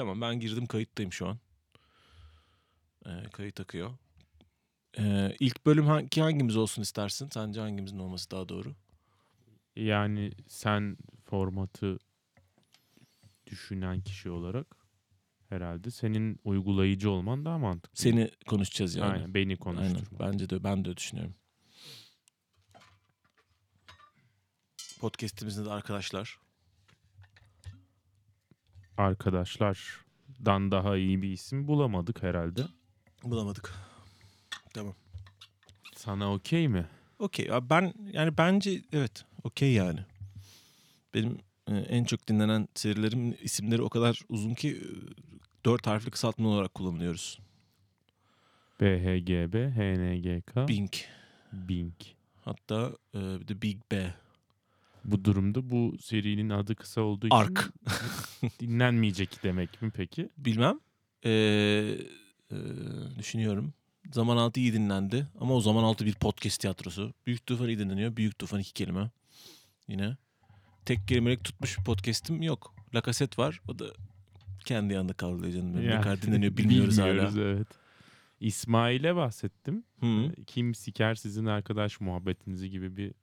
Tamam ben girdim kayıttayım şu an. Ee, kayıt akıyor. Ee, ilk bölüm hangi, hangimiz olsun istersin? Sence hangimizin olması daha doğru? Yani sen formatı düşünen kişi olarak herhalde senin uygulayıcı olman daha mantıklı. Seni konuşacağız yani. Aynen, beni Aynen. konuşturma. Bence de ben de düşünüyorum. Podcast'imizde de arkadaşlar. Arkadaşlardan daha iyi bir isim bulamadık herhalde. Bulamadık. Tamam. Sana okey mi? Okey. Ben yani bence evet okey yani. Benim e, en çok dinlenen serilerim isimleri o kadar uzun ki e, dört harfli kısaltma olarak kullanıyoruz. BHGB, HNGK, Bing. Bing. Hatta e, bir de Big B. Bu durumda bu serinin adı kısa olduğu için Ark. dinlenmeyecek demek mi peki? Bilmem. E, e, düşünüyorum. Zaman altı iyi dinlendi. Ama o zaman altı bir podcast tiyatrosu. Büyük Tufan iyi dinleniyor. Büyük Tufan iki kelime. Yine. Tek kelimelik tutmuş bir podcast'im yok. Lakaset var. O da kendi yanında kaldı canım. benim. Ne Yani, kadar dinleniyor bilmiyoruz, bilmiyoruz, hala. evet. İsmail'e bahsettim. Hı. Kim siker sizin arkadaş muhabbetinizi gibi bir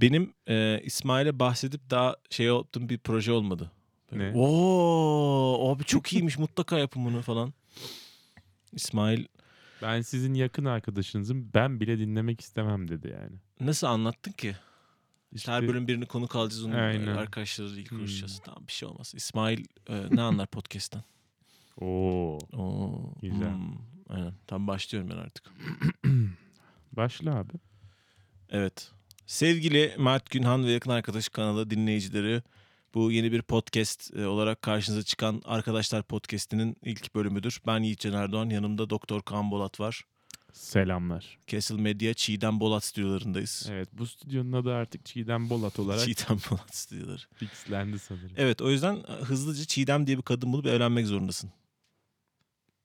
Benim e, İsmail'e bahsedip daha şey yaptığım bir proje olmadı. Ne? Oo, abi çok iyiymiş mutlaka yapın bunu falan. İsmail ben sizin yakın arkadaşınızım ben bile dinlemek istemem dedi yani. nasıl anlattın ki? İşte Her bölüm birini konuk alacağız onun Aynen. arkadaşlarıyla ilgili konuşacağız. Hmm. Tamam bir şey olmaz. İsmail e, ne anlar podcast'tan? Oo, Oo, Güzel. hmm, aynen. Tam başlıyorum ben artık. başla abi. Evet. Sevgili Mert Günhan ve yakın arkadaş kanalı dinleyicileri bu yeni bir podcast e, olarak karşınıza çıkan Arkadaşlar Podcast'inin ilk bölümüdür. Ben Yiğit Can Erdoğan, yanımda Doktor Kaan Bolat var. Selamlar. Castle Media Çiğdem Bolat stüdyolarındayız. Evet bu stüdyonun adı artık Çiğdem Bolat olarak Çiğdem Bolat stüdyoları. fixlendi sanırım. Evet o yüzden e, hızlıca Çiğdem diye bir kadın bulup evlenmek zorundasın.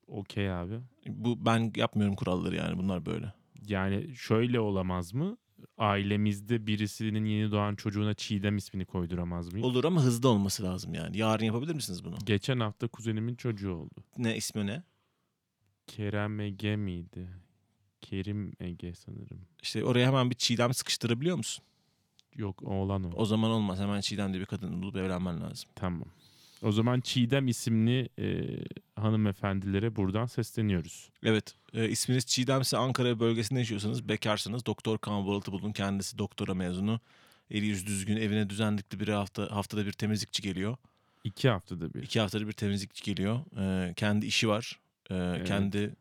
Okey abi. Bu ben yapmıyorum kuralları yani bunlar böyle. Yani şöyle olamaz mı? Ailemizde birisinin yeni doğan çocuğuna Çiğdem ismini koyduramaz mıyım? Olur ama hızlı olması lazım yani. Yarın yapabilir misiniz bunu? Geçen hafta kuzenimin çocuğu oldu. Ne ismi ne? Kerem Ege miydi? Kerim Ege sanırım. İşte oraya hemen bir Çiğdem sıkıştırabiliyor musun? Yok oğlan o. O zaman olmaz. Hemen Çiğdem diye bir kadın bulup evlenmen lazım. Tamam. O zaman Çiğdem isimli e, hanımefendilere buradan sesleniyoruz. Evet. E, isminiz Çiğdem'se Ankara bölgesinde yaşıyorsanız bekarsınız. Doktor Kaan Bolat'ı bulun. Kendisi doktora mezunu. Eli yüz düzgün evine düzenlikli bir hafta haftada bir temizlikçi geliyor. İki haftada bir. İki haftada bir temizlikçi geliyor. E, kendi işi var. E, Kendi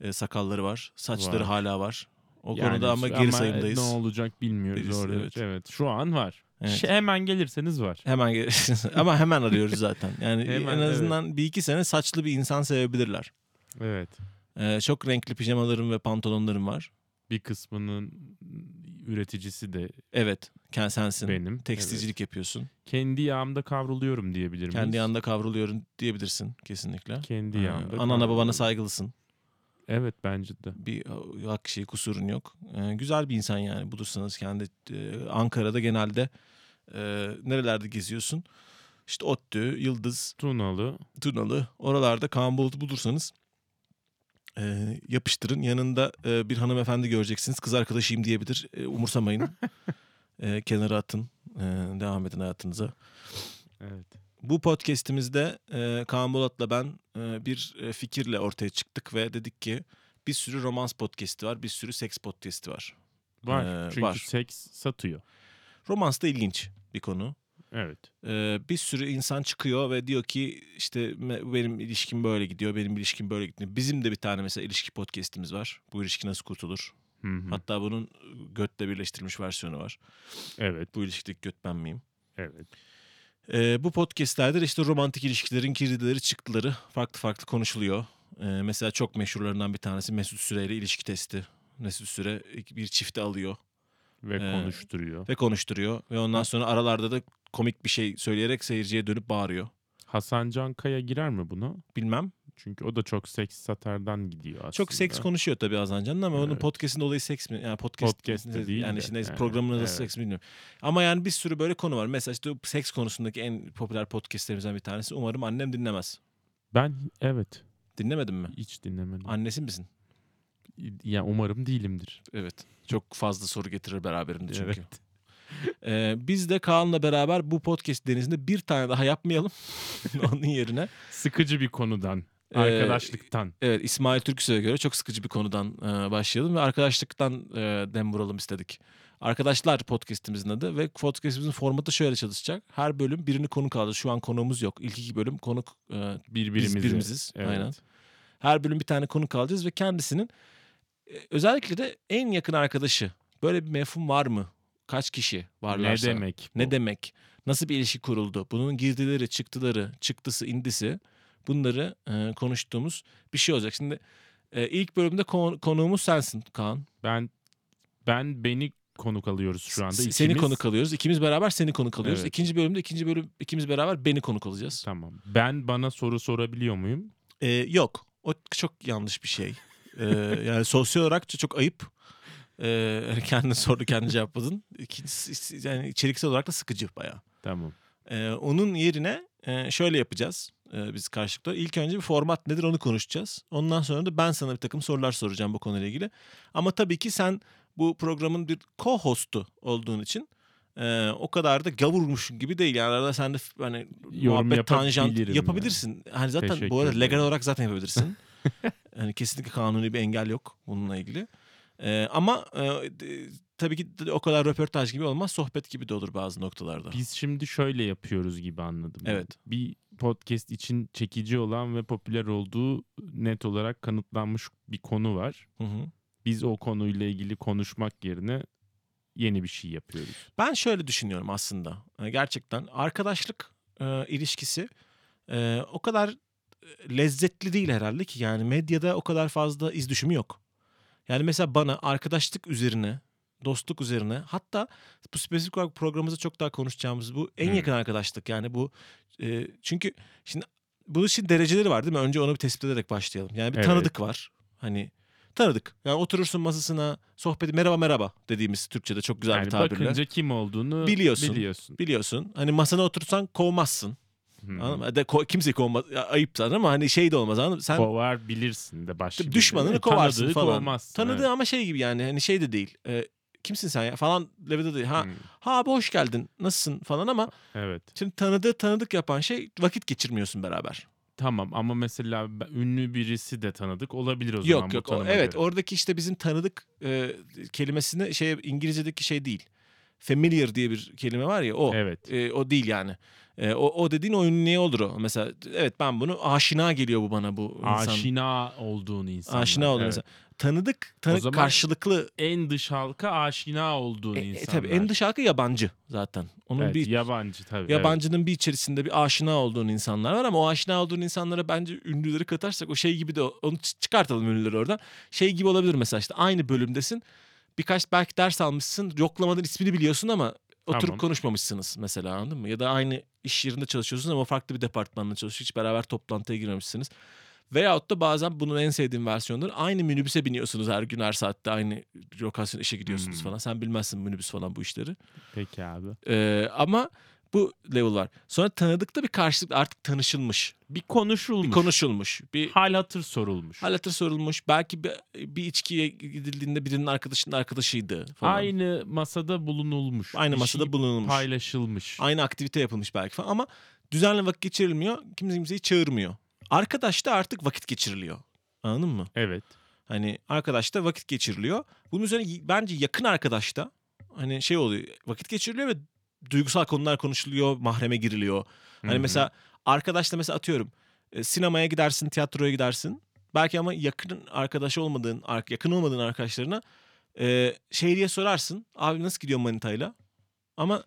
e, sakalları var. Saçları Var. hala var. O Yani konuda ama geri sayımdayız. Ne olacak bilmiyoruz Birisi, orada. evet. Evet. Şu an var. Evet. Şey, hemen gelirseniz var. Hemen gel- ama hemen arıyoruz zaten. Yani Hemen, en azından bir iki sene saçlı bir insan sevebilirler. Evet. E, çok renkli pijamalarım ve pantolonlarım var. Bir kısmının üreticisi de Evet. Ken sensin. benim. Tekstilcilik yapıyorsun. Kendi yağımda kavruluyorum diyebilir Kendi miyiz? yanında kavruluyorum diyebilirsin kesinlikle. Kendi Ee, yağımda. Anana babana saygılısın. Evet bence de. Bir e, hak şey kusurun yok. Ee, güzel bir insan yani bulursanız kendi e, Ankara'da genelde e, nerelerde geziyorsun? İşte ODTÜ, Yıldız, Tunalı. Tunalı oralarda Kaan Bulut'u bulursanız e, yapıştırın. Yanında e, bir hanımefendi göreceksiniz. Kız arkadaşıyım diyebilir. E, umursamayın. E, kenara atın. E, devam edin hayatınıza. Evet. Bu podcast'imizde e, Kaan Bolat'la ben e, bir fikirle ortaya çıktık ve dedik ki bir sürü romans podcast'i var, bir sürü seks podcast'i var. Var. Ee, Çünkü var. seks satıyor. Romans da ilginç bir konu. Evet. E, bir sürü insan çıkıyor ve diyor ki işte benim ilişkim böyle gidiyor, benim ilişkim böyle gidiyor. Bizim de bir tane mesela ilişki podcast'imiz var. Bu ilişki nasıl kurtulur? Hı hı. Hatta bunun götle birleştirilmiş versiyonu var. Evet. Bu ilişkideki göt ben miyim? Evet. Ee, bu podcastlerde de işte romantik ilişkilerin girdileri çıktıları farklı farklı konuşuluyor. Ee, mesela çok meşhurlarından bir tanesi Mesut Süre ile ilişki testi. Mesut Süre bir çifte alıyor Ve Ee, konuşturuyor. ve konuşturuyor. Ve ondan sonra aralarda da komik bir şey söyleyerek seyirciye dönüp bağırıyor. Hasan Can Kaya girer mi buna? Bilmem. Çünkü o da çok seks satardan gidiyor aslında. Çok seks konuşuyor tabii Azancan'ın ama onun Evet. podcast'in olayı seks mi? Yani podcast, Podcast de değil yani de, yani, programın adı evet. seks mi bilmiyorum. Ama yani bir sürü böyle konu var. Mesela işte seks konusundaki en popüler podcastlerimizden bir tanesi. Umarım annem dinlemez. Ben evet Dinlemedin mi? hiç dinlemedim. Annesi misin? ya umarım değilimdir. Evet. Çok fazla soru getirir beraberinde çünkü. Evet. Ee, biz de Kaan'la beraber bu podcast denizinde bir tane daha yapmayalım. Onun yerine. Sıkıcı bir konudan, Ee, arkadaşlıktan. Evet İsmail Türküs'e göre çok sıkıcı bir konudan e, başlayalım ve arkadaşlıktan e, dem vuralım istedik. Arkadaşlar podcast'imizin adı ve podcast'imizin formatı şöyle çalışacak. Her bölüm birini konuk alacağız. Şu an konuğumuz yok. İlk iki bölüm konuk e, Birbirimizi. biz birimiziz. Evet. Aynen. Her bölüm bir tane konuk alacağız ve kendisinin e, özellikle de en yakın arkadaşı. Böyle bir mefhum var mı? Kaç kişi Ne varlarsa? demek? bu? Ne demek? Nasıl bir ilişki kuruldu? Bunun girdileri, çıktıları, çıktısı, indisi bunları e, konuştuğumuz bir şey olacak. Şimdi e, ilk bölümde kon- konuğumuz sensin Kaan. Ben ben beni konuk alıyoruz şu anda. S- Seni İkimiz- konuk alıyoruz. İkimiz beraber seni konuk alıyoruz. Evet. İkinci bölümde ikinci bölüm ikimiz beraber beni konuk alacağız. Tamam. Ben bana soru sorabiliyor muyum? E, yok. O çok yanlış bir şey. E, yani sosyal olarak çok ayıp. E, kendine sordu kendi cevapladın. İkincisi, yani içeriksel olarak da sıkıcı bayağı. Tamam. Ee, onun yerine e, şöyle yapacağız e, biz karşılıklı. İlk önce bir format nedir onu konuşacağız. Ondan sonra da ben sana bir takım sorular soracağım bu konuyla ilgili. Ama tabii ki sen bu programın bir co-host'u olduğun için e, o kadar da gavurmuşsun gibi değil. Yani arada sen de hani Yorum muhabbet tanjant yapabilirsin. Hani zaten Teşekkür bu arada legal olarak zaten yapabilirsin. hani kesinlikle kanuni bir engel yok bununla ilgili. E, ama e, tabii ki o kadar röportaj gibi olmaz. Sohbet gibi de olur bazı noktalarda. Biz şimdi şöyle yapıyoruz gibi anladım. Evet. Bir podcast için çekici olan ve popüler olduğu net olarak kanıtlanmış bir konu var. Hı hı. Biz o konuyla ilgili konuşmak yerine yeni bir şey yapıyoruz. Ben şöyle düşünüyorum aslında. Gerçekten arkadaşlık e, ilişkisi e, o kadar lezzetli değil herhalde ki yani medyada o kadar fazla iz düşümü yok. Yani mesela bana arkadaşlık üzerine, dostluk üzerine hatta bu spesifik olarak programımızda çok daha konuşacağımız bu en Hmm. yakın arkadaşlık yani bu e, çünkü şimdi bu işin dereceleri var değil mi? Önce onu bir tespit ederek başlayalım. Yani bir Evet. tanıdık var. Hani tanıdık. Yani oturursun masasına sohbeti merhaba merhaba dediğimiz Türkçe'de çok güzel bir yani tabirle. bakınca kim olduğunu Biliyorsun. biliyorsun. biliyorsun. Hani masana otursan kovmazsın. Anladın mı? De, ko- kimseyi kovmaz. Ayıp zaten ama hani şey de olmaz anladın mı? Sen Kovar bilirsin de başka düşmanını kovarsın Tanıdığı falan. kovmazsın, Tanıdığı evet. ama şey gibi yani hani şey de değil. E, kimsin sen ya falan level'de değil. Ha, Hı. ha abi hoş geldin nasılsın falan ama Evet. şimdi tanıdığı tanıdık yapan şey vakit geçirmiyorsun beraber. Tamam ama mesela ünlü birisi de tanıdık olabilir o zaman yok yok. o- evet göre. oradaki işte bizim tanıdık e, kelimesini şey İngilizce'deki şey değil. Familiar diye bir kelime var ya o. Evet. E, o değil yani. E, o, o dediğin oyunun ne olur o? Mesela evet ben bunu aşina geliyor bu bana bu insan. Aşina olduğun insan. Aşina olduğun insan. Tanıdık, zaman karşılıklı. En dış halka aşina olduğun E, e, insanlar. tabii en dış halka yabancı zaten. Onun Evet, bir yabancı tabii. evet. yabancının bir içerisinde bir aşina olduğun insanlar var ama o aşina olduğun insanlara bence ünlüleri katarsak o şey gibi de onu çıkartalım ünlüleri oradan. Şey gibi olabilir mesela işte aynı bölümdesin. Birkaç belki ders almışsın. Yoklamadan ismini biliyorsun ama oturup Tamam. konuşmamışsınız mesela anladın mı? Ya da aynı iş yerinde çalışıyorsunuz ama farklı bir departmanda çalışıyorsunuz. Hiç beraber toplantıya girmemişsiniz. Veyahut da bazen bunun en sevdiğim versiyonları aynı minibüse biniyorsunuz her gün her saatte aynı lokasyon işe gidiyorsunuz Hmm. falan. Sen bilmezsin minibüs falan bu işleri. Peki abi. Ee, ama bu level var. Sonra tanıdıkta bir karşılık artık tanışılmış. Bir konuşulmuş. Bir konuşulmuş. Bir Hal hatır sorulmuş. hal hatır sorulmuş. Belki bir, bir içkiye gidildiğinde birinin arkadaşının arkadaşıydı falan. Aynı masada bulunulmuş. Aynı Bir masada şey bulunulmuş. paylaşılmış. Aynı aktivite yapılmış belki falan ama düzenli vakit geçirilmiyor. Kimse kimseyi çağırmıyor. Arkadaşta artık vakit geçiriliyor. Anladın mı? Evet. Hani arkadaşta vakit geçiriliyor. Bunun üzerine bence yakın arkadaşta hani şey oluyor. Vakit geçiriliyor ve duygusal konular konuşuluyor, mahreme giriliyor. Hani Hı hı. mesela arkadaşla mesela atıyorum e, sinemaya gidersin, tiyatroya gidersin. Belki ama yakın arkadaş olmadığın, yakın olmadığın arkadaşlarına e, şey diye sorarsın. Abi nasıl gidiyor manitayla? Ama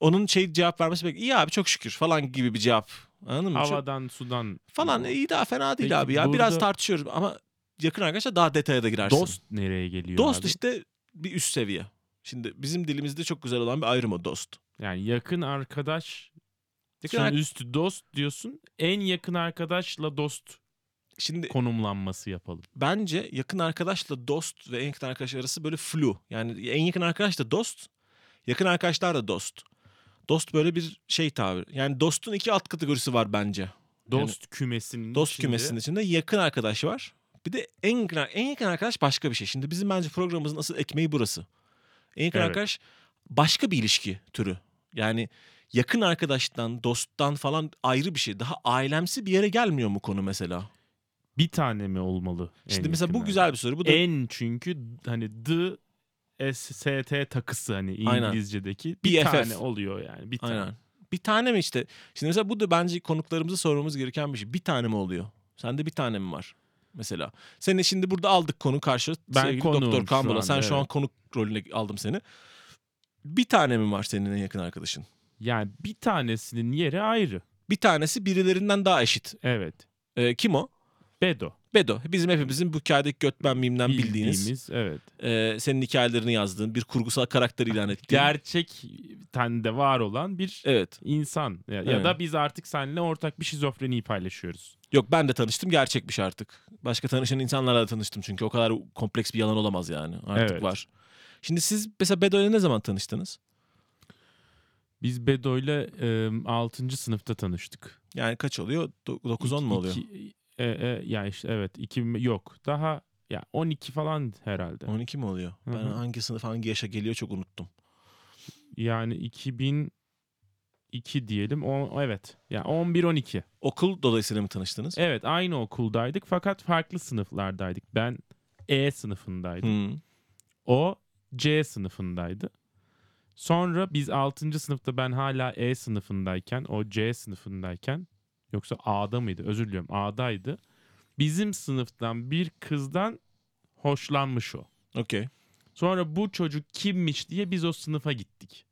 onun şey cevap vermesi belki iyi abi çok şükür falan gibi bir cevap. Anladın mı? Çok- havadan sudan falan iyi daha fena değil Peki abi ya. Biraz burada- tartışıyoruz ama yakın arkadaşlar daha detaya da girersin. dost nereye geliyor Dost abi? işte bir üst seviye. Şimdi bizim dilimizde çok güzel olan bir ayrım o dost. Yani yakın arkadaş Yakın ar- üstü dost diyorsun. En yakın arkadaşla dost Şimdi konumlanması yapalım. bence yakın arkadaşla dost ve en yakın arkadaş arası böyle flu. Yani en yakın arkadaş da dost, yakın arkadaşlar da dost. Dost böyle bir şey tabir. Yani dostun iki alt kategorisi var bence. Dost kümesinin Dost içinde- kümesinin içinde yakın arkadaş var. Bir de en yakın, en yakın arkadaş başka bir şey. Şimdi bizim bence programımızın asıl ekmeği burası. En yakın Evet. arkadaş başka bir ilişki türü. Yani yakın arkadaştan, dosttan falan ayrı bir şey. Daha ailemsi bir yere gelmiyor mu konu mesela? bir tane mi olmalı? Şimdi mesela bu güzel bir soru. Bu da En çünkü hani the ST takısı hani Aynen. İngilizce'deki bir BFF. tane oluyor yani bir tane. Aynen. Bir tane mi işte? Şimdi mesela bu da bence konuklarımıza sormamız gereken bir şey. Bir tane mi oluyor? Sende bir tane mi var? Mesela. Seni şimdi burada aldık konu karşı. Ben sevgili Doktor anda, Sen şu an evet. konuk rolüne aldım seni. Bir tane mi var senin en yakın arkadaşın? Yani bir tanesinin yeri ayrı. Bir tanesi birilerinden daha eşit. Evet. Ee, kim o? Bedo. Bedo. Bizim hepimizin bu hikayedeki götmen mimden bildiğiniz. Bildiğimiz evet. e, senin hikayelerini yazdığın bir kurgusal karakter ilan ettiğin. Gerçekten de var olan bir Evet. insan. Ya, ya Evet. da biz artık seninle ortak bir şizofreniyi paylaşıyoruz. Yok ben de tanıştım gerçekmiş artık. Başka tanışan insanlarla da tanıştım çünkü o kadar kompleks bir yalan olamaz yani. Artık Evet. var. Şimdi siz mesela Bedo'yla ne zaman tanıştınız? Biz Bedo'yla e, 6. sınıfta tanıştık. Yani kaç oluyor? 9-10 mu oluyor? İki- e, e, ya işte evet. iki yok. Daha ya 12 falan herhalde. 12 mi oluyor? Hı Ben hangi sınıf hangi yaşa geliyor çok unuttum. Yani 2002 diyelim. O, evet. Yani 11-12. Okul dolayısıyla mı tanıştınız? Evet aynı okuldaydık fakat farklı sınıflardaydık. Ben E sınıfındaydım. Hmm. O C sınıfındaydı. Sonra biz 6. sınıfta ben hala E sınıfındayken o C sınıfındayken yoksa A'da mıydı? Özür diliyorum A'daydı. Bizim sınıftan bir kızdan hoşlanmış o. Okey. Sonra bu çocuk kimmiş diye biz o sınıfa gittik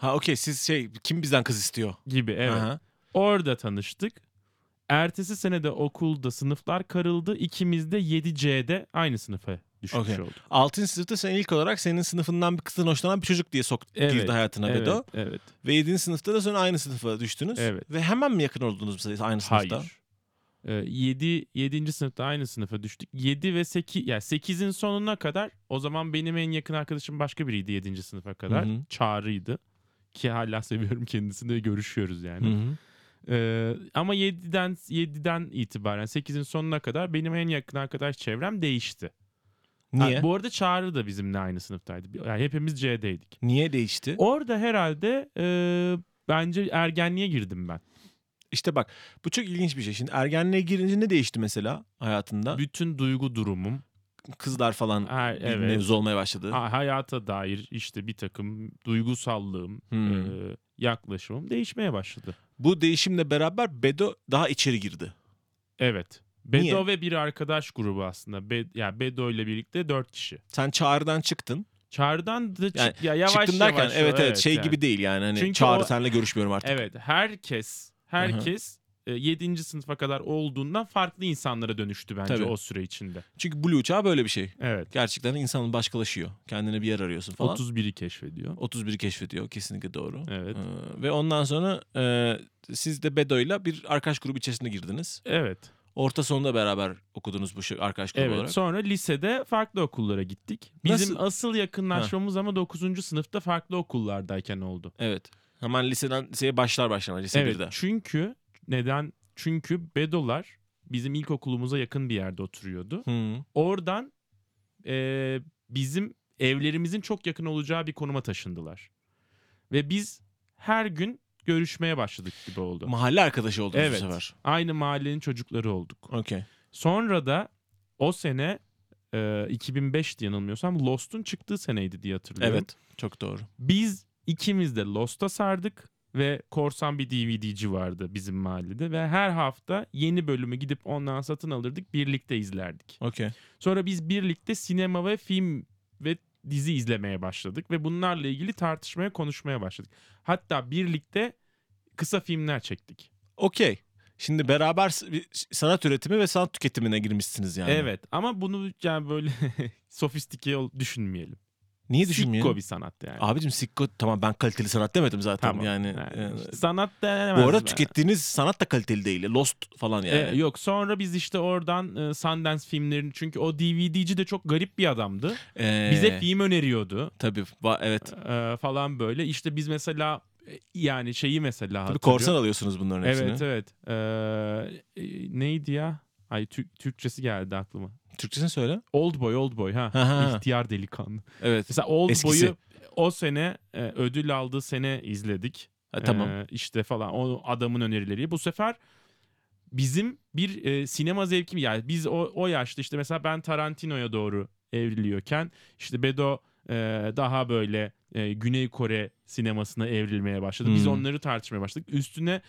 Ha okey siz şey kim bizden kız istiyor? gibi evet. Aha. Orada tanıştık. Ertesi sene de okulda sınıflar karıldı. İkimiz de 7C'de aynı sınıfa düşmüş Okey. olduk. 6. sınıfta sen ilk olarak senin sınıfından bir kızdan hoşlanan bir çocuk diye sok Evet, girdi hayatına Evet, Bedo. evet. Ve 7. sınıfta da sonra aynı sınıfa düştünüz. Evet. Ve hemen mi yakın oldunuz mesela aynı sınıfta? Hayır. Ee, 7 7. sınıfta aynı sınıfa düştük. 7 ve 8 yani 8'in sonuna kadar o zaman benim en yakın arkadaşım başka biriydi 7. sınıfa kadar. Hı hı. Çağrı'ydı. Ki hala seviyorum kendisini ve görüşüyoruz yani. Hı hı. Ee, ama 7'den 7'den itibaren 8'in sonuna kadar benim en yakın arkadaş çevrem değişti. Niye? Ha, bu arada Çağrı da bizimle aynı sınıftaydı. Yani hepimiz C'deydik. Niye değişti? Orada herhalde e, bence ergenliğe girdim ben. İşte bak bu çok ilginç bir şey. Şimdi ergenliğe girince ne değişti mesela hayatında? Bütün duygu durumum, Kızlar falan bir evet, mevzu olmaya başladı. ha- hayata dair işte bir takım duygusallığım, Hmm. e, yaklaşımım değişmeye başladı. Bu değişimle beraber Bedo daha içeri girdi. Evet. Bedo Niye? ve bir arkadaş grubu aslında. Be, yani Bedo ile birlikte dört kişi. Sen çağrıdan çıktın. Çağrı'dan da çık, Yani ya yavaş çıktın derken yavaş. evet evet şey yani. gibi değil yani hani Çünkü çağrı o- seninle görüşmüyorum artık. Evet herkes herkes 7. sınıfa kadar olduğundan farklı insanlara dönüştü bence Tabii. o süre içinde. Çünkü Blue çağı böyle bir şey. Evet. Gerçekten insanın başkalaşıyor. Kendine bir yer arıyorsun falan. 31'i keşfediyor. 31'i keşfediyor kesinlikle doğru. Evet. Ee, ve ondan sonra e, siz de Bedo'yla bir arkadaş grubu içerisinde girdiniz. Evet. Orta sonunda beraber okudunuz bu arkadaş grubu Evet. olarak. Sonra lisede farklı okullara gittik. Bizim Nasıl? asıl yakınlaşmamız ama 9. sınıfta farklı okullardayken oldu. Evet. Hemen liseden liseye başlar başlamaz lise Evet. 1'de. Çünkü neden? Çünkü Bedolar bizim ilkokulumuza yakın bir yerde oturuyordu. Hı. Oradan e, bizim evlerimizin çok yakın olacağı bir konuma taşındılar. Ve biz her gün görüşmeye başladık gibi oldu. Mahalle arkadaşı oldunuz Evet. bu sefer. Aynı mahallenin çocukları olduk. Okey. Sonra da o sene e, 2005 diye yanılmıyorsam Lost'un çıktığı seneydi diye hatırlıyorum. Evet. Çok doğru. Biz ikimiz de Lost'a sardık ve korsan bir DVD'ci vardı bizim mahallede ve her hafta yeni bölümü gidip ondan satın alırdık birlikte izlerdik. Okey. Sonra biz birlikte sinema ve film ve dizi izlemeye başladık ve bunlarla ilgili tartışmaya, konuşmaya başladık. Hatta birlikte kısa filmler çektik. Okey. Şimdi beraber sanat üretimi ve sanat tüketimine girmişsiniz yani. Evet ama bunu yani böyle sofistike düşünmeyelim. Niye düşünmüyor? Sikko bir sanat yani. Abicim sikko tamam ben kaliteli sanat demedim zaten Tamam. yani. Yani e, işte sanat bu denemez. arada be. tükettiğiniz sanat da kaliteli değil. Lost falan yani. E, yok sonra biz işte oradan e, Sundance filmlerini çünkü o DVD'ci de çok garip bir adamdı. Ee, Bize film öneriyordu Tabii evet. e, falan böyle. İşte biz mesela e, yani şeyi mesela Tabii korsan alıyorsunuz bunların hepsini. Evet evet. Ee, e, neydi ya? Ay Türk, Türkçesi geldi aklıma. Türkçesini söyle. Old Boy, Old Boy ha. Ha, ha. İhtiyar delikanlı. Evet. Mesela Old Eskisi. Boy'u o sene e, ödül aldığı sene izledik. Ha, tamam. Ee, işte falan o adamın önerileri. Bu sefer bizim bir e, sinema zevki yani biz o, o yaşta işte mesela ben Tarantino'ya doğru evriliyorken işte Bedo e, daha böyle e, Güney Kore sinemasına evrilmeye başladı. Biz Hmm. onları tartışmaya başladık. Üstüne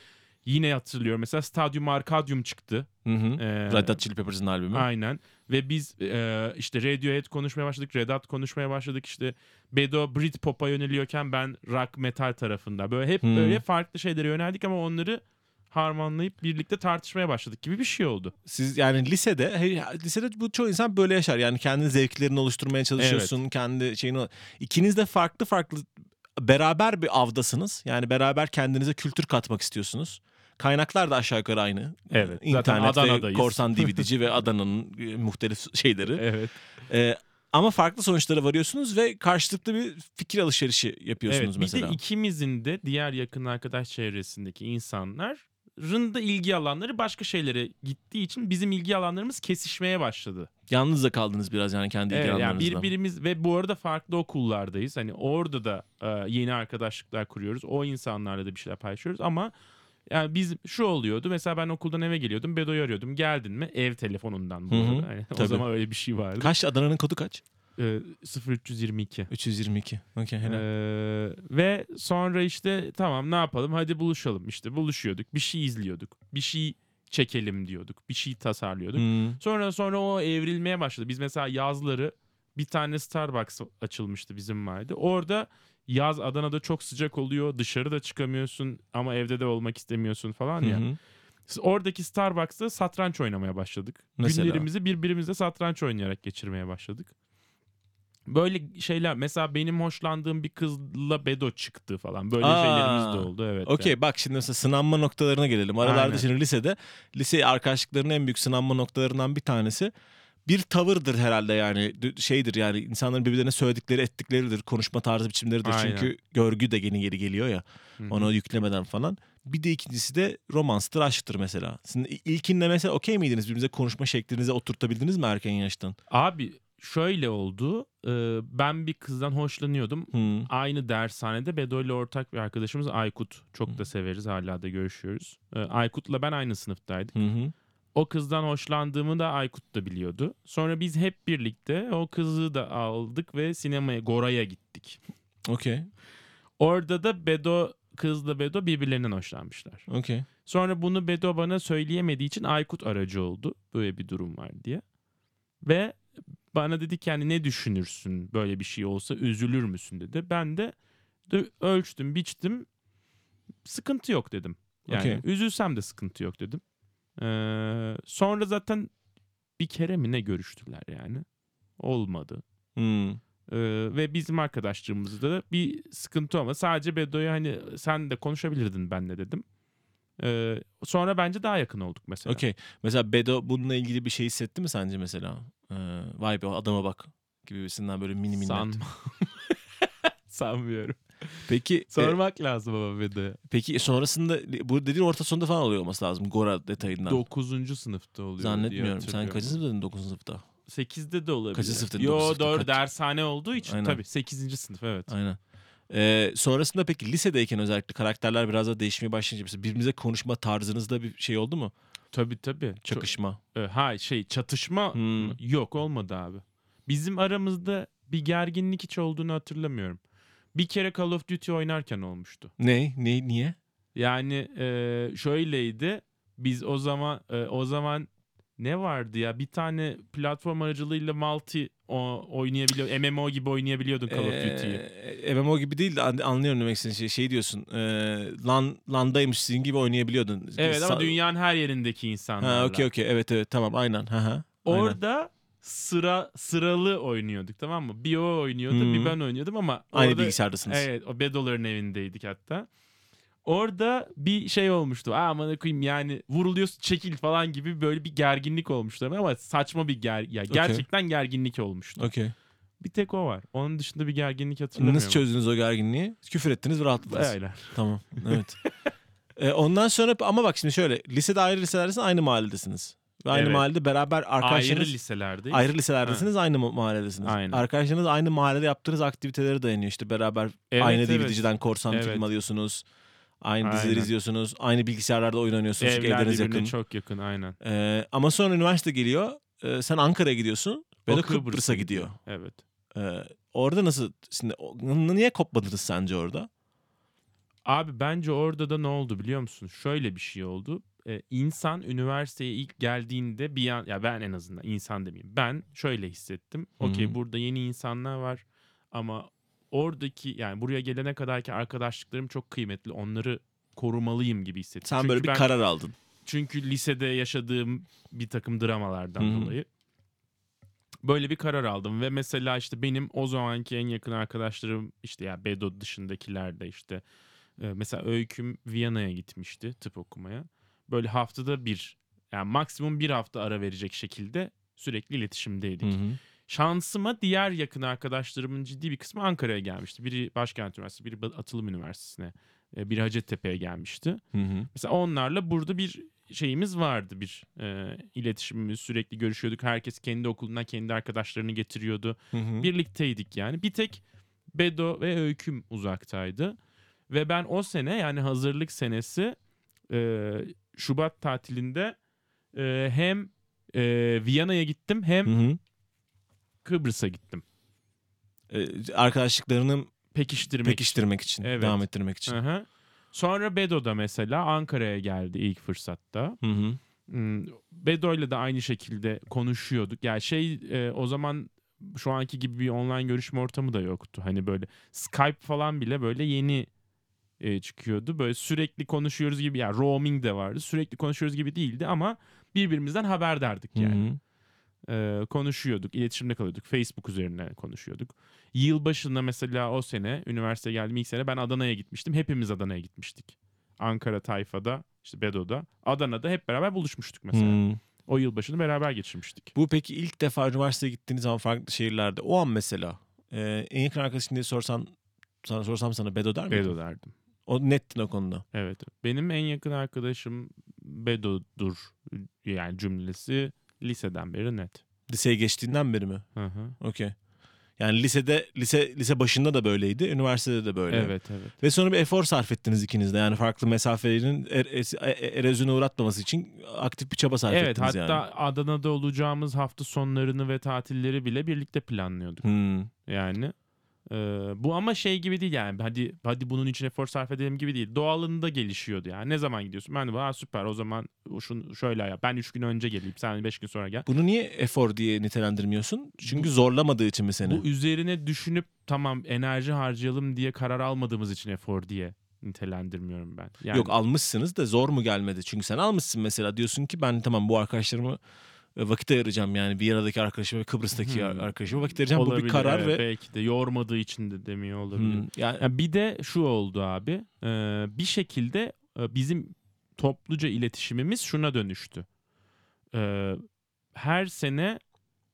yine hatırlıyorum mesela Stadyum Arcadium çıktı. Hı hı. Ee, Red Hot Chili Peppers'ın albümü. Aynen. Ve biz e, işte Radiohead konuşmaya başladık, Red Hot konuşmaya başladık. İşte Bedo Britpop'a yöneliyorken ben rock metal tarafında. Böyle hep Hmm. böyle farklı şeylere yöneldik ama onları harmanlayıp birlikte tartışmaya başladık gibi bir şey oldu. Siz yani lisede hey, lisede bu çoğu insan böyle yaşar. Yani kendi zevklerini oluşturmaya çalışıyorsun. Kendi şeyini ikiniz de farklı farklı beraber bir avdasınız. Yani beraber kendinize kültür katmak istiyorsunuz. Kaynaklar da aşağı yukarı aynı. Evet, zaten İnternet ve korsan DVD'ci ve Adana'nın e, muhtelif şeyleri. Evet. Ee, ama farklı sonuçlara varıyorsunuz ve karşılıklı bir fikir alışverişi yapıyorsunuz evet. Bir mesela. de ikimizin de diğer yakın arkadaş çevresindeki insanların da ilgi alanları başka şeylere gittiği için bizim ilgi alanlarımız kesişmeye başladı. Yalnız da kaldınız biraz yani kendi Evet, ilgi yani alanlarınızla. birbirimiz ve bu arada farklı okullardayız. Hani orada da e, yeni arkadaşlıklar kuruyoruz. O insanlarla da bir şeyler paylaşıyoruz ama yani biz şu oluyordu. Mesela ben okuldan eve geliyordum. Bedo'yu arıyordum. Geldin mi? Ev telefonundan bu Hı hı, arada. Hani o tabii. zaman öyle bir şey vardı. Kaç Adana'nın kodu kaç? E, 0322. 322. Okey helal. Ee, ve sonra işte tamam ne yapalım hadi buluşalım işte buluşuyorduk bir şey izliyorduk bir şey çekelim diyorduk bir şey tasarlıyorduk. Hmm. Sonra sonra o evrilmeye başladı. Biz mesela yazları bir tane Starbucks açılmıştı bizim vardı. Orada yaz Adana'da çok sıcak oluyor. Dışarı da çıkamıyorsun ama evde de olmak istemiyorsun falan ya. Hı hı. Oradaki Starbucks'ta satranç oynamaya başladık. Mesela? Günlerimizi birbirimizle satranç oynayarak geçirmeye başladık. Böyle şeyler mesela benim hoşlandığım bir kızla Bedo çıktı falan. Böyle Aa, şeylerimiz de oldu evet. Okey yani. bak şimdi mesela sınanma noktalarına gelelim. Aralarda Aynen. şimdi lisede lise arkadaşlıklarının en büyük sınanma noktalarından bir tanesi bir tavırdır herhalde yani şeydir yani insanların birbirlerine söyledikleri ettikleridir konuşma tarzı biçimleridir Aynen. çünkü görgü de yeni geri geliyor ya Hı hı. onu yüklemeden falan. Bir de ikincisi de romanstır aşktır mesela. Sizin i- ilkinde mesela okey miydiniz birbirinize konuşma şeklinize oturtabildiniz mi erken yaştan? Abi şöyle oldu. Ee, ben bir kızdan hoşlanıyordum. Hmm. Aynı dershanede Bedo ile ortak bir arkadaşımız Aykut. Çok da severiz hala da görüşüyoruz. Ee, Aykut'la ben aynı sınıftaydık. Hı hı. O kızdan hoşlandığımı da Aykut da biliyordu. Sonra biz hep birlikte o kızı da aldık ve sinemaya Gora'ya gittik. Okey. Orada da Bedo kızla Bedo birbirlerinden hoşlanmışlar. Okey. Sonra bunu Bedo bana söyleyemediği için Aykut aracı oldu. Böyle bir durum var diye. Ve bana dedi ki yani ne düşünürsün böyle bir şey olsa üzülür müsün dedi. Ben de, ölçtüm biçtim sıkıntı yok dedim. Yani Okey. üzülsem de sıkıntı yok dedim. Ee, sonra zaten bir kere mi ne görüştüler yani. Olmadı. Hmm. Ee, ve bizim arkadaşlığımızda da bir sıkıntı olmadı. Sadece Bedo'ya hani sen de konuşabilirdin benle dedim. Ee, sonra bence daha yakın olduk mesela. Okey. Mesela Bedo bununla ilgili bir şey hissetti mi sence mesela? Ee, vay be adama bak gibisinden böyle mini minnet. Sanmam. Sanmıyorum. Peki e, Sormak lazım ama Bedo'ya. peki sonrasında bu dediğin orta sonunda falan oluyor olması lazım Gora detayından. 9. sınıfta oluyor Zannetmiyorum. Sen kaçıncı sınıftaydın 9. sınıfta? 8'de de olabilir. Kaçıncı sınıftaydın? Yo sınıfta doğru kaç? dershane olduğu için Aynen. tabii 8. sınıf evet. Aynen. Ee, sonrasında peki lisedeyken özellikle karakterler biraz da değişmeye başlayınca mesela birbirinize konuşma tarzınızda bir şey oldu mu? Tabii tabii. Çok- Çakışma. E, ha şey çatışma Hmm. yok olmadı abi. Bizim aramızda bir gerginlik hiç olduğunu hatırlamıyorum. Bir kere Call of Duty oynarken olmuştu. Ne? Ne? Niye? Yani e, şöyleydi. Biz o zaman e, o zaman ne vardı ya? Bir tane platform aracılığıyla multi o, oynayabiliyor. MMO gibi oynayabiliyordun Call of Duty'yi. Ee, MMO gibi değil de an- anlıyorum demek istediğin şey. Şey diyorsun. E, LAN, LAN'daymışsın gibi oynayabiliyordun. Evet ama Sa- dünyanın her yerindeki insanlarla. Ha okey okey. Evet evet tamam aynen. Ha. Aynen. Orada sıra sıralı oynuyorduk tamam mı? Bir o oynuyordu Hı. bir ben oynuyordum ama Aynı orada- bilgisayardasınız. Evet o Bedoların evindeydik hatta. Orada bir şey olmuştu. Aa aman koyayım yani vuruluyorsun çekil falan gibi böyle bir gerginlik olmuştu ama saçma bir ger ya gerçekten gerginlik olmuştu. Okey. Bir tek o var. Onun dışında bir gerginlik hatırlamıyorum. Nasıl çözdünüz o gerginliği? Küfür ettiniz ve rahatladınız. Öyle. Tamam. Evet. Ee, ondan sonra ama bak şimdi şöyle. Lisede ayrı liselerdesiniz aynı mahalledesiniz. Ve aynı Evet. mahallede beraber Ayrı arkadaşlarınız liselerdeyiz. ayrı liselerdesiniz aynı ma- mahalledesiniz. Aynen. Arkadaşlarınız aynı mahallede yaptığınız aktiviteleri dayanıyor. İşte beraber Evet, aynı evet. DVD'den korsan Evet. film alıyorsunuz. Aynı dizileri Aynen. izliyorsunuz. Aynı bilgisayarlarda oyun oynuyorsunuz. Çünkü Evler evleriniz birbirine yakın. çok yakın aynen. Ee, ama sonra üniversite geliyor. Ee, sen Ankara'ya gidiyorsun. Ve O de Kıbrıs'a gidiyor. Evet. Ee, orada nasıl şimdi o- niye kopmadınız sence orada? Abi bence orada da ne oldu biliyor musun? Şöyle bir şey oldu. Ee, insan üniversiteye ilk geldiğinde bir an ya ben en azından insan demeyeyim. Ben şöyle hissettim. Okey burada yeni insanlar var ama oradaki yani buraya gelene kadarki arkadaşlıklarım çok kıymetli. Onları korumalıyım gibi hissettim. Sen Çünkü böyle bir ben- karar aldın. Çünkü lisede yaşadığım bir takım dramalardan Hı hı. dolayı böyle bir karar aldım ve mesela işte benim o zamanki en yakın arkadaşlarım işte ya Bedo dışındakiler de işte e, mesela Öyküm Viyana'ya gitmişti tıp okumaya. Böyle haftada bir yani maksimum bir hafta ara verecek şekilde sürekli iletişimdeydik. Hı hı. Şansıma diğer yakın arkadaşlarımın ciddi bir kısmı Ankara'ya gelmişti. Biri Başkent Üniversitesi, biri Atılım Üniversitesi'ne, e, biri Hacettepe'ye gelmişti. Hı hı. Mesela onlarla burada bir şeyimiz vardı bir e, iletişimimiz sürekli görüşüyorduk. Herkes kendi okulundan kendi arkadaşlarını getiriyordu. Hı hı. Birlikteydik yani. Bir tek Bedo ve Öyküm uzaktaydı. Ve ben o sene yani hazırlık senesi e, Şubat tatilinde e, hem e, Viyana'ya gittim hem Hı hı. Kıbrıs'a gittim. Ee, arkadaşlıklarını Pekiştirmek. pekiştirmek için, Evet. devam ettirmek için. Hı hı. Sonra Bedo da mesela Ankara'ya geldi ilk fırsatta. Hı hı. Hmm, Bedo'yla da aynı şekilde konuşuyorduk. Yani şey e, o zaman şu anki gibi bir online görüşme ortamı da yoktu. Hani böyle Skype falan bile böyle yeni e, çıkıyordu. Böyle sürekli konuşuyoruz gibi yani roaming de vardı. Sürekli konuşuyoruz gibi değildi ama birbirimizden haberdardık yani. Hı hı. Ee, konuşuyorduk, iletişimde kalıyorduk. Facebook üzerine konuşuyorduk. Yılbaşında mesela o sene, üniversiteye geldiğim ilk sene ben Adana'ya gitmiştim. Hepimiz Adana'ya gitmiştik. Ankara tayfada, işte Bedo'da. Adana'da hep beraber buluşmuştuk mesela. Hı. O yılbaşını beraber geçirmiştik. Bu peki ilk defa üniversiteye gittiğiniz zaman farklı şehirlerde o an mesela e, en yakın arkadaşın diye sorsan sana sorsam sana Bedo der miydin? Bedo derdim. O nettin o konuda. Evet. Benim en yakın arkadaşım Bedo'dur. Yani cümlesi liseden beri net. Liseye geçtiğinden beri mi? Hı hı. Okey. Yani lisede lise lise başında da böyleydi, üniversitede de böyle. Evet evet. Ve sonra bir efor sarf ettiniz ikiniz de. Yani farklı mesafelerin er, e- erozyona uğratmaması için aktif bir çaba sarf Evet ettiniz hatta yani. Adana'da olacağımız hafta sonlarını ve tatilleri bile birlikte planlıyorduk. Hmm. Yani e, bu ama şey gibi değil yani hadi hadi bunun için efor sarf edelim gibi değil. Doğalında gelişiyordu yani. Ne zaman gidiyorsun? Ben de Aa, süper o zaman şunu şöyle yap. Ben 3 gün önce geleyim. Sen 5 gün sonra gel. Bunu niye efor diye nitelendirmiyorsun? Çünkü zorlamadığı için mi seni? Bu üzerine düşünüp tamam enerji harcayalım diye karar almadığımız için efor diye nitelendirmiyorum ben. Yani, Yok almışsınız da zor mu gelmedi? Çünkü sen almışsın mesela diyorsun ki ben tamam bu arkadaşlarımı vakit ayıracağım yani Viyana'daki arkadaşıma ve Kıbrıs'taki Hmm. arkadaşıma vakit ayıracağım. bu olabilir, bir karar evet, ve belki de yormadığı için de demiyor olabilir. Hmm, yani Ya bir de şu oldu abi. Ee, bir şekilde e, bizim topluca iletişimimiz şuna dönüştü. Ee, her sene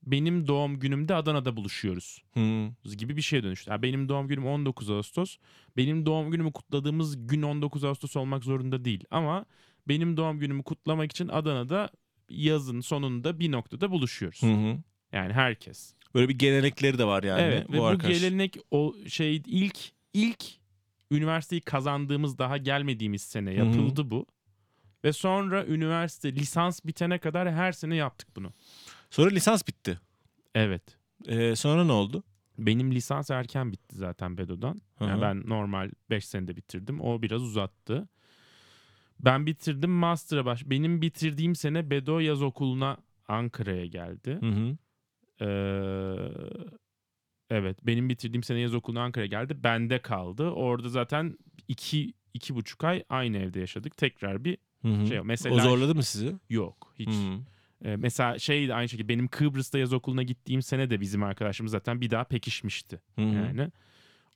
benim doğum günümde Adana'da buluşuyoruz hmm, gibi bir şeye dönüştü. Ya benim doğum günüm 19 Ağustos. Benim doğum günümü kutladığımız gün 19 Ağustos olmak zorunda değil. Ama benim doğum günümü kutlamak için Adana'da yazın sonunda bir noktada buluşuyoruz. hı hı. Yani herkes. böyle bir gelenekleri de var yani. Evet ve bu arkadaş. gelenek o şey ilk ilk üniversiteyi kazandığımız daha gelmediğimiz sene Hı hı. yapıldı bu. Ve sonra üniversite lisans bitene kadar her sene yaptık bunu. Sonra lisans bitti. Evet. Ee, sonra ne oldu? Benim lisans erken bitti zaten Bedo'dan. Yani Hı hı. ben normal 5 senede bitirdim. O biraz uzattı. Ben bitirdim master'a baş. Benim bitirdiğim sene Bedo yaz okuluna Ankara'ya geldi. Hı hı. Ee, evet benim bitirdiğim sene yaz okuluna Ankara'ya geldi. Bende kaldı. Orada zaten iki, iki buçuk ay aynı evde yaşadık. Tekrar bir Hı hı. şey mesela o zorladı mı sizi? yok hiç. Hı hı. E, mesela şey de aynı şekilde benim Kıbrıs'ta yaz okuluna gittiğim sene de bizim arkadaşımız zaten bir daha pekişmişti. Hı hı. Yani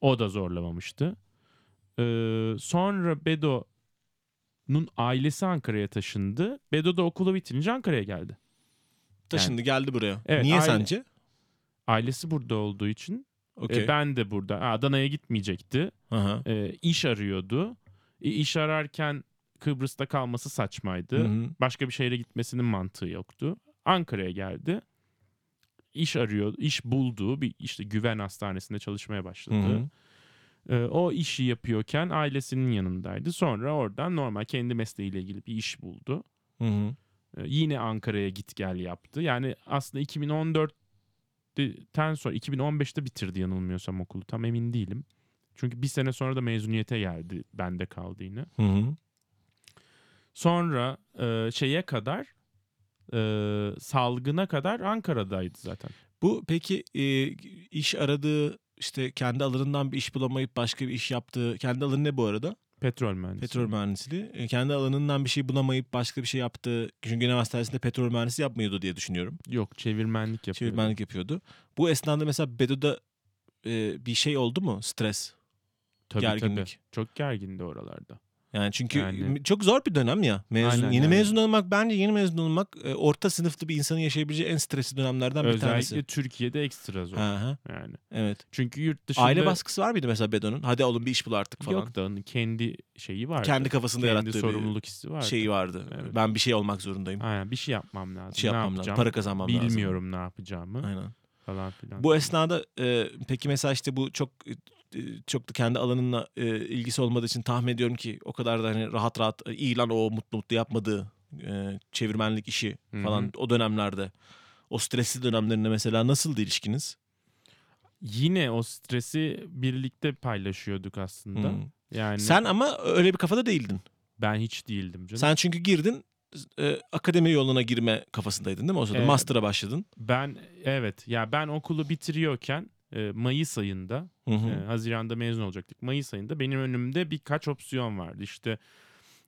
o da zorlamamıştı. Ee, sonra Bedo'nun ailesi Ankara'ya taşındı. Bedo da okulu bitirince Ankara'ya geldi. Taşındı geldi buraya. Evet, Niye aile- sence? Ailesi burada olduğu için e, Okey. ben de burada. Adana'ya gitmeyecekti. Aha. E, iş arıyordu. E, iş ararken Kıbrıs'ta kalması saçmaydı. Hı hı. Başka bir şehre gitmesinin mantığı yoktu. Ankara'ya geldi. İş arıyor, iş buldu. Bir işte güven hastanesinde çalışmaya başladı. Hı hı. Ee, o işi yapıyorken ailesinin yanındaydı. Sonra oradan normal kendi mesleğiyle ilgili bir iş buldu. Hı hı. Ee, yine Ankara'ya git gel yaptı. Yani aslında 2014'ten sonra 2015'te bitirdi yanılmıyorsam okulu. Tam emin değilim. Çünkü bir sene sonra da mezuniyete geldi. Bende kaldı yine. Hı hı. Sonra e, şeye kadar e, salgına kadar Ankara'daydı zaten. Bu peki e, iş aradığı işte kendi alanından bir iş bulamayıp başka bir iş yaptığı kendi alanı ne bu arada? Petrol mühendisi. Petrol mühendisliği. E, kendi alanından bir şey bulamayıp başka bir şey yaptığı çünkü üniversite hayatında petrol mühendisi yapmıyordu diye düşünüyorum. Yok çevirmenlik yapıyor. Çevirmenlik yapıyordu. Bu esnada mesela Bedo'da e, bir şey oldu mu? Stres, Tabii, gerginlik. tabii. Çok gergindi oralarda. Yani çünkü Yani- çok zor bir dönem ya. Mezun, Aynen, yeni aynen. mezun olmak bence yeni mezun olmak e, orta sınıflı bir insanın yaşayabileceği en stresli dönemlerden bir Özellikle tanesi. Türkiye'de ekstra zor. Hı, Yani. evet. Çünkü yurt dışında Aile baskısı var mıydı mesela Bedo'nun? Hadi oğlum bir iş bul artık falan. yok da onun kendi şeyi var. Kendi kafasında kendi yarattığı sorumluluk hissi var. bir şeyi vardı. Evet. Ben bir şey olmak zorundayım. Aynen bir şey yapmam lazım. şey ne yapmam lazım. Para kazanmam lazım. Bilmiyorum ne yapacağımı Aynen. falan filan. Bu esnada e, peki mesela işte bu çok çok da kendi alanınla e, ilgisi olmadığı için tahmin ediyorum ki o kadar da hani rahat rahat e, iyi lan o mutlu mutlu yapmadığı e, çevirmenlik işi falan hı. o dönemlerde o stresli dönemlerinde mesela nasıldı ilişkiniz? Yine o stresi birlikte paylaşıyorduk aslında. Hı. Yani Sen ama öyle bir kafada değildin. ben hiç değildim canım. Sen çünkü girdin e, akademi yoluna girme kafasındaydın değil mi o sırada? Evet. Master'a başladın. Ben evet ya ben okulu bitiriyorken e, Mayıs ayında Hı hı. e, Haziran'da mezun olacaktık. Mayıs ayında benim önümde birkaç opsiyon vardı. İşte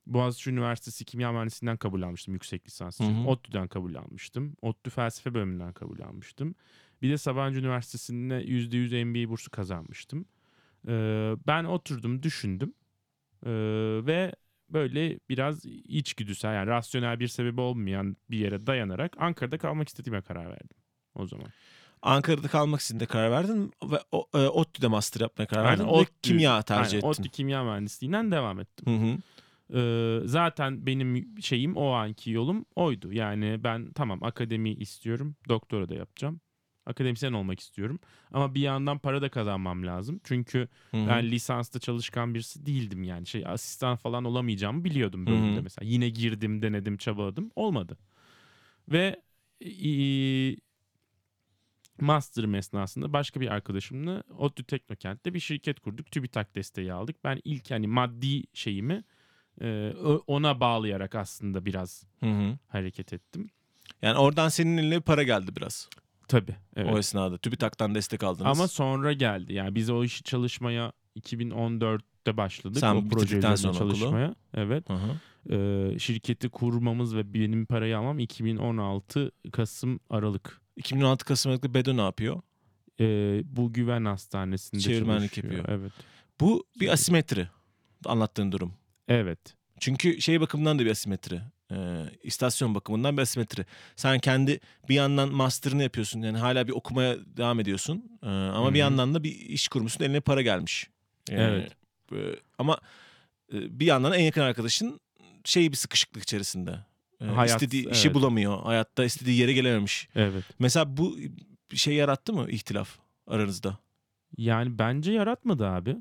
Boğaziçi Üniversitesi Kimya Mühendisliğinden kabul almıştım yüksek lisans için. Hı hı. ODTÜ'den kabul almıştım. ODTÜ Felsefe bölümünden kabul almıştım. Bir de Sabancı Üniversitesi'nde %100 MBA bursu kazanmıştım. Ee, ben oturdum, düşündüm. Ee, ve böyle biraz içgüdüsel yani rasyonel bir sebebi olmayan bir yere dayanarak Ankara'da kalmak istediğime karar verdim o zaman. Ankara'da kalmak için de karar verdin ve o, e, ODTÜ'de master yapmaya karar verdin ve ODTÜ. kimya tercih Aynen, ettin. ODTÜ Kimya Mühendisliğinden devam ettim. Hı hı. Ee, zaten benim şeyim o anki yolum oydu. Yani ben tamam akademi istiyorum. Doktora da yapacağım. Akademisyen olmak istiyorum. Ama bir yandan para da kazanmam lazım. Çünkü Hı hı. ben lisansta çalışkan birisi değildim yani. Şey asistan falan olamayacağımı biliyordum bölümde Hı hı. mesela. Yine girdim, denedim, çabaladım. Olmadı. Ve e, master'ım esnasında başka bir arkadaşımla ODTÜ Teknokent'te bir şirket kurduk. TÜBİTAK desteği aldık. Ben ilk hani maddi şeyimi e, ona bağlayarak aslında biraz Hı hı. hareket ettim. Yani oradan senin eline para geldi biraz. Tabii. Evet. O esnada. TÜBİTAK'tan destek aldınız. Ama sonra geldi. Yani biz o işi çalışmaya 2014'te başladık. Sen o proje üzerine sonra okulu. çalışmaya. Evet. Hı hı. Ee, şirketi kurmamız ve benim parayı almam 2016 Kasım Aralık. 2016 Kasım ayında Bedo ne yapıyor? Ee, bu güven hastanesinde Çevirmenlik çalışıyor. yapıyor. Evet. Bu bir asimetri anlattığın durum. Evet. Çünkü şey bakımından da bir asimetri. Ee, istasyon bakımından bir asimetri. Sen kendi bir yandan master'ını yapıyorsun. Yani hala bir okumaya devam ediyorsun. Ee, ama Hı bir yandan da bir iş kurmuşsun. Eline para gelmiş. Yani, Evet. e, ama bir yandan en yakın arkadaşın şey bir sıkışıklık içerisinde. Ee, Hayat, istediği işi evet. bulamıyor. Hayatta istediği yere gelememiş. Evet. Mesela bu şey yarattı mı ihtilaf aranızda? Yani bence yaratmadı abi.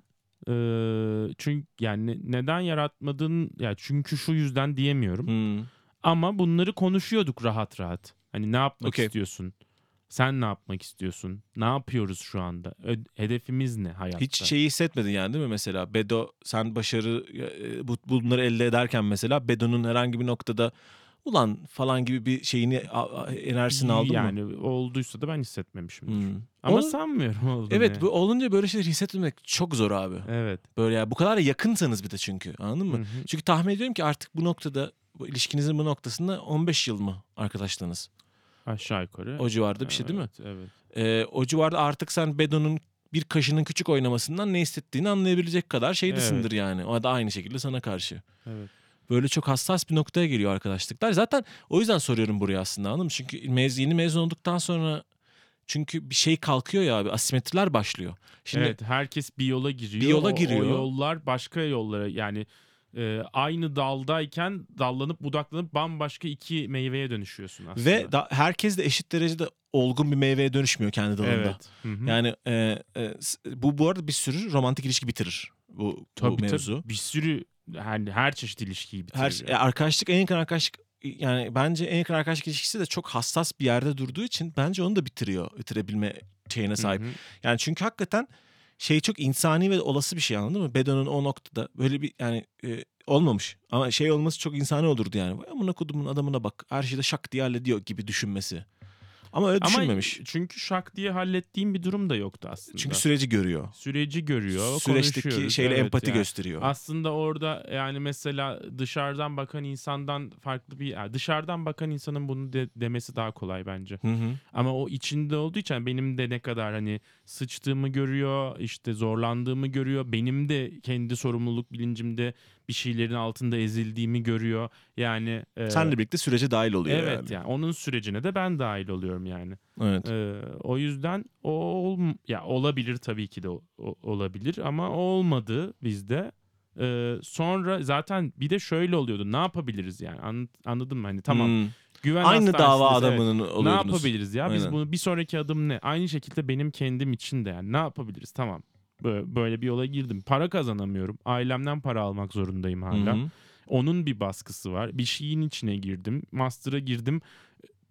Ee, çünkü yani ne- neden yaratmadın ya çünkü şu yüzden diyemiyorum. Hmm. Ama bunları konuşuyorduk rahat rahat. Hani ne yapmak Okey. istiyorsun? Sen ne yapmak istiyorsun? Ne yapıyoruz şu anda? Hedefimiz ne hayatta? Hiç şeyi hissetmedin yani değil mi mesela? Bedo sen başarı e, bu, bunları elde ederken mesela Bedo'nun herhangi bir noktada ulan falan gibi bir şeyini enerjisini aldın yani mı? olduysa da ben hissetmemişimdir. Hmm. Ama Onu- sanmıyorum olduğunu. Evet yani. bu olunca böyle şeyler hissetmemek çok zor abi. Evet. Böyle ya bu kadar yakınsanız bir de çünkü anladın mı? Hı hı. Çünkü tahmin ediyorum ki artık bu noktada bu ilişkinizin bu noktasında 15 yıl mı arkadaşlığınız? Aşağı yukarı. O civarda bir şey değil mi? Evet, Evet. Ee, o civarda artık sen Bedo'nun bir kaşının küçük oynamasından ne hissettiğini anlayabilecek kadar şeydesindir yani. O da aynı şekilde sana karşı. Evet. Böyle çok hassas bir noktaya geliyor arkadaşlıklar. Zaten o yüzden soruyorum buraya aslında mı? Çünkü mez, yeni mezun olduktan sonra çünkü bir şey kalkıyor ya abi asimetriler başlıyor. Şimdi evet herkes bir yola giriyor. Bir yola O- giriyor. O, yollar başka yollara yani e, aynı daldayken dallanıp budaklanıp bambaşka iki meyveye dönüşüyorsun aslında. ve da, herkes de eşit derecede olgun bir meyveye dönüşmüyor kendi dalında. evet. Hı hı. Yani e, e, bu bu arada bir sürü romantik ilişki bitirir bu, tabii, bu tabii. mevzu. bir sürü yani her çeşit ilişkiyi bitiriyor. Her e, arkadaşlık en yakın arkadaşlık yani bence en yakın arkadaşlık ilişkisi de çok hassas bir yerde durduğu için bence onu da bitiriyor. Bitirebilme şeyine sahip. Hı hı. Yani çünkü hakikaten şey çok insani ve olası bir şey anladın mı? Bedo'nun o noktada böyle bir yani e, olmamış. Ama şey olması çok insani olurdu yani. Amına kodumun adamına bak. Her şeyi de şak diye hallediyor gibi düşünmesi. Ama öyle Ama düşünmemiş. çünkü şak diye hallettiğim bir durum da yoktu aslında. Çünkü süreci görüyor. süreci görüyor, Süreçteki şeyle Evet empati yani. gösteriyor. Aslında orada yani mesela dışarıdan bakan insandan farklı bir yani dışarıdan bakan insanın bunu de- demesi daha kolay bence. Hı hı. Ama o içinde olduğu için benim de ne kadar hani sıçtığımı görüyor, işte zorlandığımı görüyor. Benim de kendi sorumluluk bilincimde bir şeylerin altında ezildiğimi görüyor. Yani e, Senle birlikte sürece dahil oluyor Evet yani. yani onun sürecine de ben dahil oluyorum yani. Evet. Ee, o yüzden o ol, ya olabilir tabii ki de o- olabilir ama olmadı bizde. Ee, sonra zaten bir de şöyle oluyordu. Ne yapabiliriz yani? An, anladın mı? Hani tamam. Hmm. Güven Aynı dava hastanesindeyiz, evet. adamının Ne oluyordunuz. yapabiliriz ya? Biz Aynen. bunu bir sonraki adım ne? Aynı şekilde benim kendim için de yani ne yapabiliriz? Tamam. Böyle, bir yola girdim. Para kazanamıyorum. Ailemden para almak zorundayım hala. Hı hı. Onun bir baskısı var. Bir şeyin içine girdim. Master'a girdim.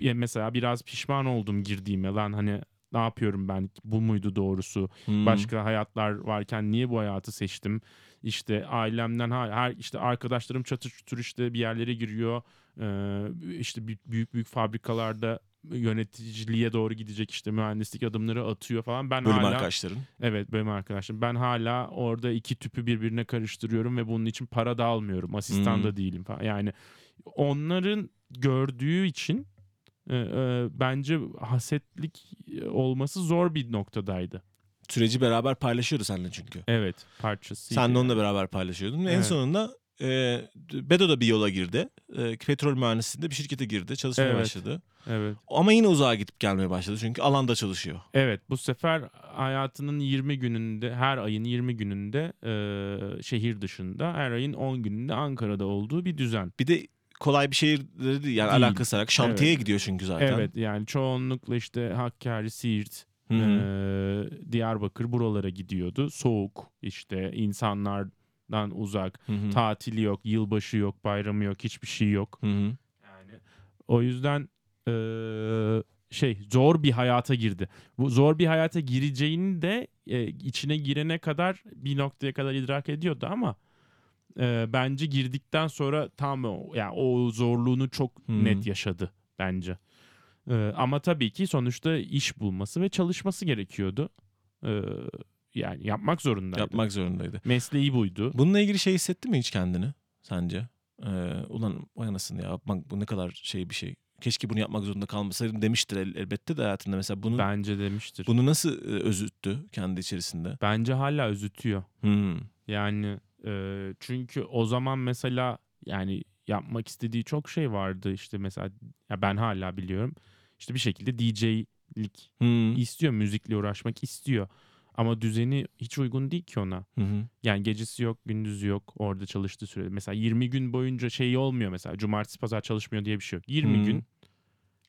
Ya mesela biraz pişman oldum girdiğime. Lan hani ne yapıyorum ben? Bu muydu doğrusu? Hı. Başka hayatlar varken niye bu hayatı seçtim? İşte ailemden her işte arkadaşlarım çatır çutur işte bir yerlere giriyor. Ee, işte büyük, büyük fabrikalarda yöneticiliğe doğru gidecek işte mühendislik adımları atıyor falan. Ben Bölüm hala arkadaşların. Evet benim arkadaşım. Ben hala orada iki tüpü birbirine karıştırıyorum ve bunun için para da almıyorum. Asistan Hmm. da değilim falan. Yani onların gördüğü için e, e, bence hasetlik olması zor bir noktadaydı. Süreci beraber paylaşıyordu seninle çünkü. Evet parçası. Sen de onunla beraber paylaşıyordun. Ve en Evet. sonunda e, Bedo da bir yola girdi. E, petrol mühendisliğinde bir şirkete girdi. Çalışmaya Evet. başladı. Evet. Ama yine uzağa gidip gelmeye başladı. Çünkü alanda çalışıyor. Evet bu sefer hayatının 20 gününde her ayın 20 gününde e, şehir dışında her ayın 10 gününde Ankara'da olduğu bir düzen. Bir de kolay bir şehir dedi yani Değil. alakası olarak şantiyeye gidiyor çünkü zaten. Evet yani çoğunlukla işte Hakkari, Siirt, Hı hı. Ee, Diyarbakır buralara gidiyordu. Soğuk işte insanlardan uzak. Hı hı. Tatili yok, yılbaşı yok, bayramı yok, hiçbir şey yok. Hı hı. Yani o yüzden ee, şey zor bir hayata girdi. Bu zor bir hayata gireceğini de e, içine girene kadar bir noktaya kadar idrak ediyordu ama e, bence girdikten sonra tam yani o zorluğunu çok Hı. net yaşadı bence. E, ama tabii ki sonuçta iş bulması ve çalışması gerekiyordu. E, yani yapmak zorundaydı. Yapmak zorundaydı. Mesleği buydu. Bununla ilgili şey hissetti mi hiç kendini sence? Ee, ulan vay anasını ya yapmak bu ne kadar şey bir şey. Keşke bunu yapmak zorunda kalmasaydım demiştir el- elbette de hayatında. Mesela bunu Bence demiştir. bunu nasıl e, özüttü kendi içerisinde? Bence hala özütüyor. Hmm. Yani e, çünkü o zaman mesela yani yapmak istediği çok şey vardı işte mesela ya ben hala biliyorum işte bir şekilde DJ'lik Hmm. istiyor müzikle uğraşmak istiyor ama düzeni hiç uygun değil ki ona. Hı hı. Yani gecesi yok, gündüzü yok orada çalıştığı sürede. Mesela 20 gün boyunca şey olmuyor mesela cumartesi pazar çalışmıyor diye bir şey yok. 20 Hmm. gün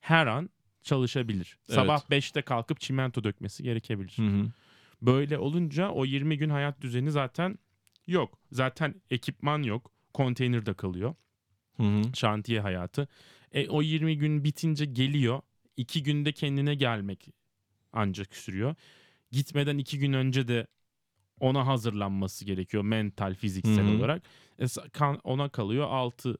her an çalışabilir. Evet. Sabah 5'te kalkıp çimento dökmesi gerekebilir. Hı hı. Böyle olunca o 20 gün hayat düzeni zaten yok. Zaten ekipman yok. Konteynerde kalıyor. Hı hı. Şantiye hayatı. E, o 20 gün bitince geliyor. 2 günde kendine gelmek ancak sürüyor. Gitmeden 2 gün önce de ona hazırlanması gerekiyor mental, fiziksel Hı hı. olarak. E, kan- ona kalıyor 6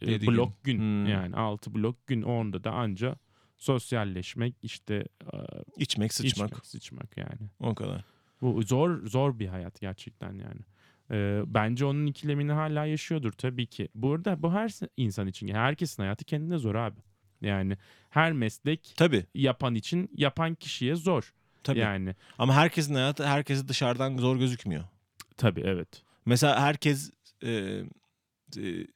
Yedi blok gün. gün. Hmm. Yani 6 blok gün onda da anca sosyalleşmek işte e, İçmek, sıçmak. içmek, sıçmak yani. O kadar. Bu zor zor bir hayat gerçekten yani. Ee, bence onun ikilemini hala yaşıyordur tabii ki. Burada bu her insan için, herkesin hayatı kendine zor abi. Yani her meslek Tabii. yapan için yapan kişiye zor. Tabii. Yani Ama herkesin hayatı herkese dışarıdan zor gözükmüyor. tabii evet. Mesela herkes e, e,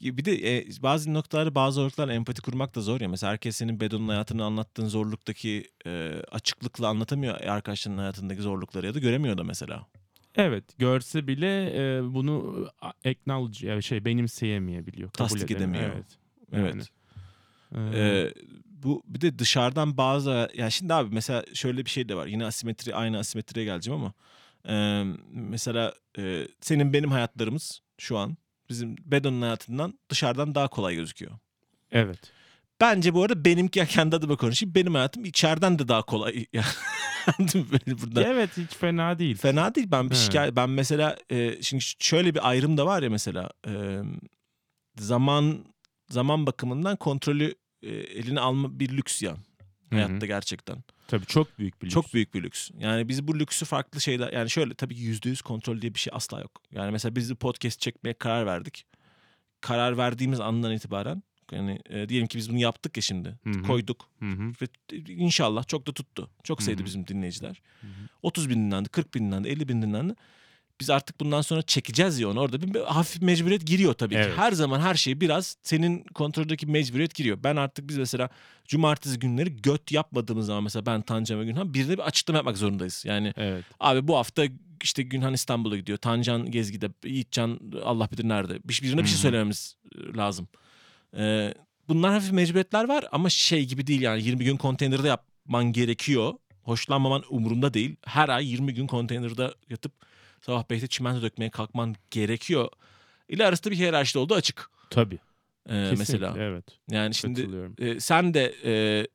bir de e, bazı noktaları bazı zorluklarla empati kurmak da zor ya. Mesela herkes senin Bedo'nun hayatını anlattığın zorluktaki e, açıklıkla anlatamıyor arkadaşlarının hayatındaki zorlukları ya da göremiyor da mesela. Evet görse bile e, bunu acknowledge yani şey benimseyemeyebiliyor. Kabul Tasdik edemiyor. Evet. Evet. Yani, e, Ee, bu bir de dışarıdan bazı yani şimdi abi mesela şöyle bir şey de var. Yine asimetri aynı asimetriye geleceğim ama e, mesela e, senin benim hayatlarımız şu an bizim Bedo'nun hayatından dışarıdan daha kolay gözüküyor. evet. Bence bu arada benimki kendi adıma konuşayım. Benim hayatım içeriden de daha kolay. Burada Evet hiç fena değil. fena değil. Ben bir Evet. şikayet ben mesela e, şimdi şöyle bir ayrım da var ya mesela e, zaman zaman bakımından kontrolü e, eline alma bir lüks ya hayatta gerçekten. Tabii çok büyük bir lüks. Çok büyük bir lüks. Yani biz bu lüksü farklı şeyler yani şöyle tabii ki yüzde yüz kontrol diye bir şey asla yok. Yani mesela biz bir podcast çekmeye karar verdik. Karar verdiğimiz andan itibaren yani e, diyelim ki biz bunu yaptık ya şimdi. Hı hı. Koyduk. Hı hı. Ve inşallah çok da tuttu. Çok sevdi Hı hı. bizim dinleyiciler. Hı hı. 30 bin dinlendi, 40 bin dinlendi, 50 bin dinlendi. Biz artık bundan sonra çekeceğiz ya onu. Orada bir, bir hafif mecburiyet giriyor tabii ki. Evet. Her zaman her şey biraz senin kontroldeki mecburiyet giriyor. Ben artık biz mesela cumartesi günleri göt yapmadığımız zaman mesela ben Tancan ve Günhan bir de bir açıklama yapmak zorundayız. Yani Evet. abi bu hafta işte Günhan İstanbul'a gidiyor. Tancan Gezgi'de, Yiğitcan Allah bilir nerede. Bir, birine bir şey Hı hı. söylememiz e, lazım. Ee, bunlar hafif mecburiyetler var ama şey gibi değil yani 20 gün konteynerde yapman gerekiyor. Hoşlanmaman umurumda değil. Her ay 20 gün konteynerde yatıp sabah 5'te çimento dökmeye kalkman gerekiyor. İle arasında bir hiyerarşi olduğu açık. Tabii. Ee, Kesinlikle, mesela. Evet. Yani şimdi e, sen de e,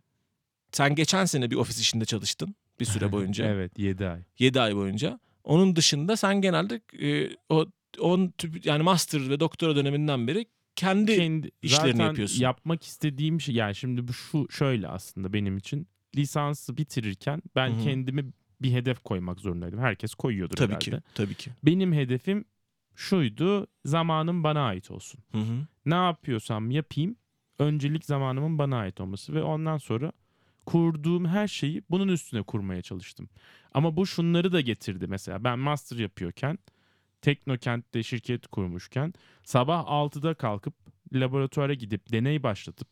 sen geçen sene bir ofis işinde çalıştın bir süre boyunca. evet 7 ay. 7 ay boyunca. Onun dışında sen genelde e, o on tüp- yani master ve doktora döneminden beri kendi Kendi işlerini zaten yapıyorsun. yapmak istediğim şey yani şimdi bu şu şöyle aslında benim için lisansı bitirirken ben Hı hı. Bir hedef koymak zorundaydım. Herkes koyuyordur tabii herhalde. ki. Tabii ki. Benim hedefim şuydu. Zamanım bana ait olsun. Hı hı. Ne yapıyorsam yapayım. Öncelik zamanımın bana ait olması ve ondan sonra kurduğum her şeyi bunun üstüne kurmaya çalıştım. Ama bu şunları da getirdi mesela. Ben master yapıyorken Teknokent'te şirket kurmuşken sabah 6'da kalkıp laboratuvara gidip deney başlatıp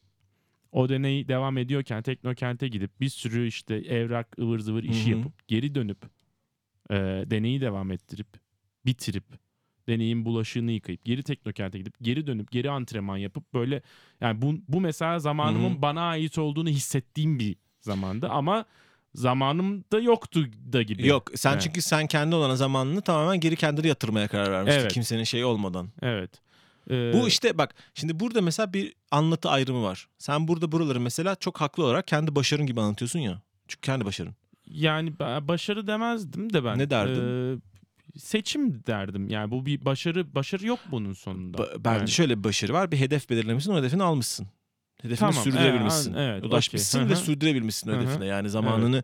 o deney devam ediyorken Teknokent'e gidip bir sürü işte evrak ıvır zıvır işi Hı hı. yapıp geri dönüp e, deneyi devam ettirip bitirip deneyin bulaşığını yıkayıp geri Teknokent'e gidip geri dönüp geri antrenman yapıp böyle yani bu, bu mesela zamanımın Hı hı. bana ait olduğunu hissettiğim bir zamandı ama zamanım da yoktu da gibi. Yok sen Evet. çünkü sen kendi olan zamanını tamamen geri kendine yatırmaya karar vermiştin. Evet. Kimsenin şeyi olmadan. Evet. Ee, Bu işte bak şimdi burada mesela bir anlatı ayrımı var. Sen burada buraları mesela çok haklı olarak kendi başarın gibi anlatıyorsun ya. Çünkü kendi başarın. yani ba- başarı demezdim de ben. Ne derdin? Ee, seçim derdim. Yani bu bir başarı başarı yok bunun sonunda. Ba- bence Yani- şöyle bir başarı var. Bir hedef belirlemişsin o hedefini almışsın. Hedefini Tamam, sürdürebilmişsin. evet, evet, Ulaşmışsın okey. ve sürdürebilmişsin Hı hı. hedefine. Yani zamanını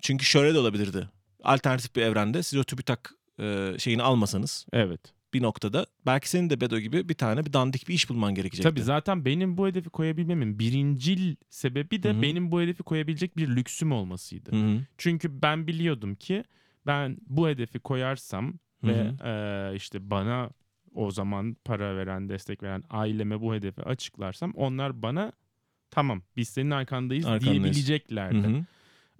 çünkü şöyle de olabilirdi. Alternatif bir evrende siz o TÜBİTAK e, şeyini almasanız Evet. Bir noktada belki senin de Bedo gibi bir tane bir dandik bir iş bulman gerekecekti. Tabii zaten benim bu hedefi koyabilmemin birincil sebebi de Hı hı. benim bu hedefi koyabilecek bir lüksüm olmasıydı. Hı hı. Çünkü ben biliyordum ki ben bu hedefi koyarsam Hı ve eee, işte bana o zaman para veren, destek veren aileme bu hedefi açıklarsam onlar bana tamam biz senin arkandayız, Arkandayız. diyebileceklerdi. Hı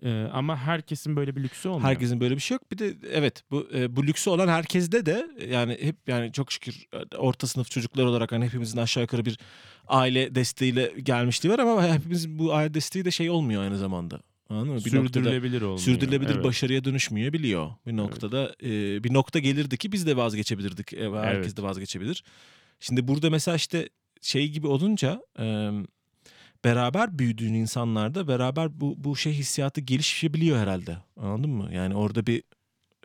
Eee, ama herkesin böyle bir lüksü olmuyor. Herkesin böyle bir şey yok. Bir de evet bu e, bu lüksü olan herkeste de yani hep yani çok şükür e, orta sınıf çocuklar olarak hani hepimizin aşağı yukarı bir aile desteğiyle gelmişliği var ama hepimizin bu aile desteği de şey olmuyor aynı zamanda. Anladın mı? Bir noktada sürdürülebilir olmuyor. sürdürülebilir Evet. başarıya dönüşmeyebiliyor. Bir noktada e, bir nokta gelirdi ki biz de vazgeçebilirdik. E, herkes Evet. de vazgeçebilir. Şimdi burada mesela işte şey gibi olunca e, beraber büyüdüğün insanlarda beraber bu bu şey hissiyatı gelişebiliyor herhalde. Anladın mı? Yani orada bir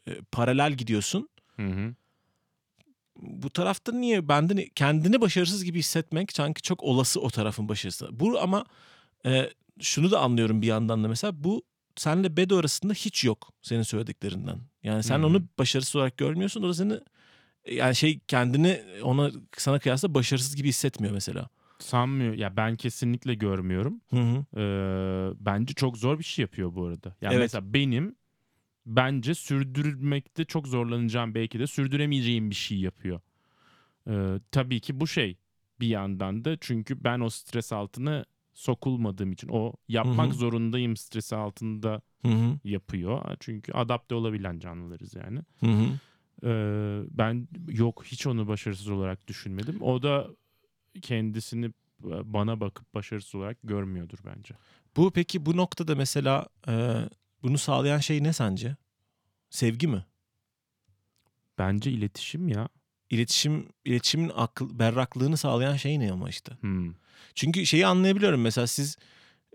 e, paralel gidiyorsun. Hı hı. Bu tarafta niye benden kendini başarısız gibi hissetmek sanki çok olası o tarafın başarısı. Bu ama e, şunu da anlıyorum bir yandan da mesela bu senle Bedo arasında hiç yok senin söylediklerinden. Yani sen Hı hı. onu başarısız olarak görmüyorsun. O da seni yani şey kendini ona sana kıyasla başarısız gibi hissetmiyor mesela. Sanmıyor. Ya ben kesinlikle görmüyorum. Hı hı. Ee, bence çok zor bir şey yapıyor bu arada. Yani Evet. mesela benim bence sürdürmekte çok zorlanacağım belki de sürdüremeyeceğim bir şey yapıyor. Ee, tabii ki bu şey bir yandan da çünkü ben o stres altına sokulmadığım için o yapmak Hı hı. zorundayım stresi altında Hı hı. yapıyor. Çünkü adapte olabilen canlılarız yani. Hı hı. Ee, ben yok hiç onu başarısız olarak düşünmedim. O da kendisini bana bakıp başarısız olarak görmüyordur bence. Bu peki bu noktada mesela e, bunu sağlayan şey ne sence? Sevgi mi? Bence iletişim ya. İletişim, iletişimin akıl, berraklığını sağlayan şey ne ama işte. Hmm. Çünkü şeyi anlayabiliyorum mesela siz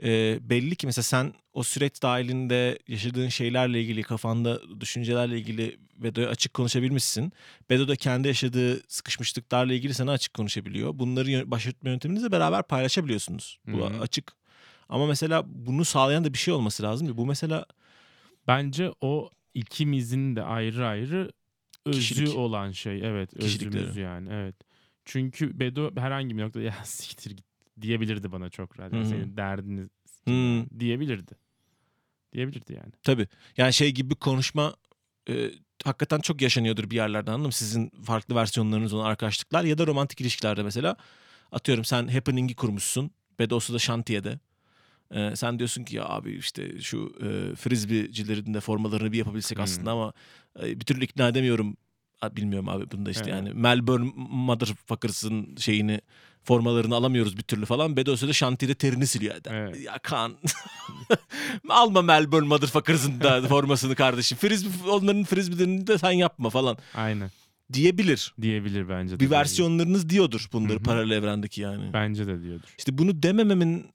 e, belli ki mesela sen o süreç dahilinde yaşadığın şeylerle ilgili kafanda düşüncelerle ilgili Bedo'ya açık konuşabilmişsin. Bedo da kendi yaşadığı sıkışmışlıklarla ilgili sana açık konuşabiliyor. Bunları yö- baş etme yönteminizle beraber paylaşabiliyorsunuz. Bu Hı hı. açık. Ama mesela bunu sağlayan da bir şey olması lazım. Bu mesela Bence o ikimizin de ayrı ayrı özü Kişilik. olan şey. Evet özümüz yani evet. Çünkü Bedo herhangi bir noktada ya siktir git diyebilirdi bana çok rahat. Yani. Senin derdini hmm, diyebilirdi. Diyebilirdi yani. tabii yani şey gibi konuşma e, hakikaten çok yaşanıyordur bir yerlerden anladın mı? Sizin farklı versiyonlarınız olan arkadaşlıklar ya da romantik ilişkilerde mesela atıyorum sen happening'i kurmuşsun. Bedosu da şantiyede. Ee, sen diyorsun ki ya abi işte şu e, frisbeecilerin de formalarını bir yapabilsek Hmm. aslında ama e, bir türlü ikna edemiyorum. Bilmiyorum abi bunu da işte Evet. yani Melbourne Motherfuckers'ın şeyini formalarını alamıyoruz bir türlü falan. Bedosu da şantiyede terini siliyor. Evet. Ya Kaan alma Melbourne Motherfuckers'ın da formasını kardeşim. Frisbee, onların frisbeelerini de sen yapma falan Aynen diyebilir. diyebilir bence de. Bir versiyonlarınız diyordur bunları Hı hı. paralel evrendeki yani. Bence de diyordur. İşte bunu demememin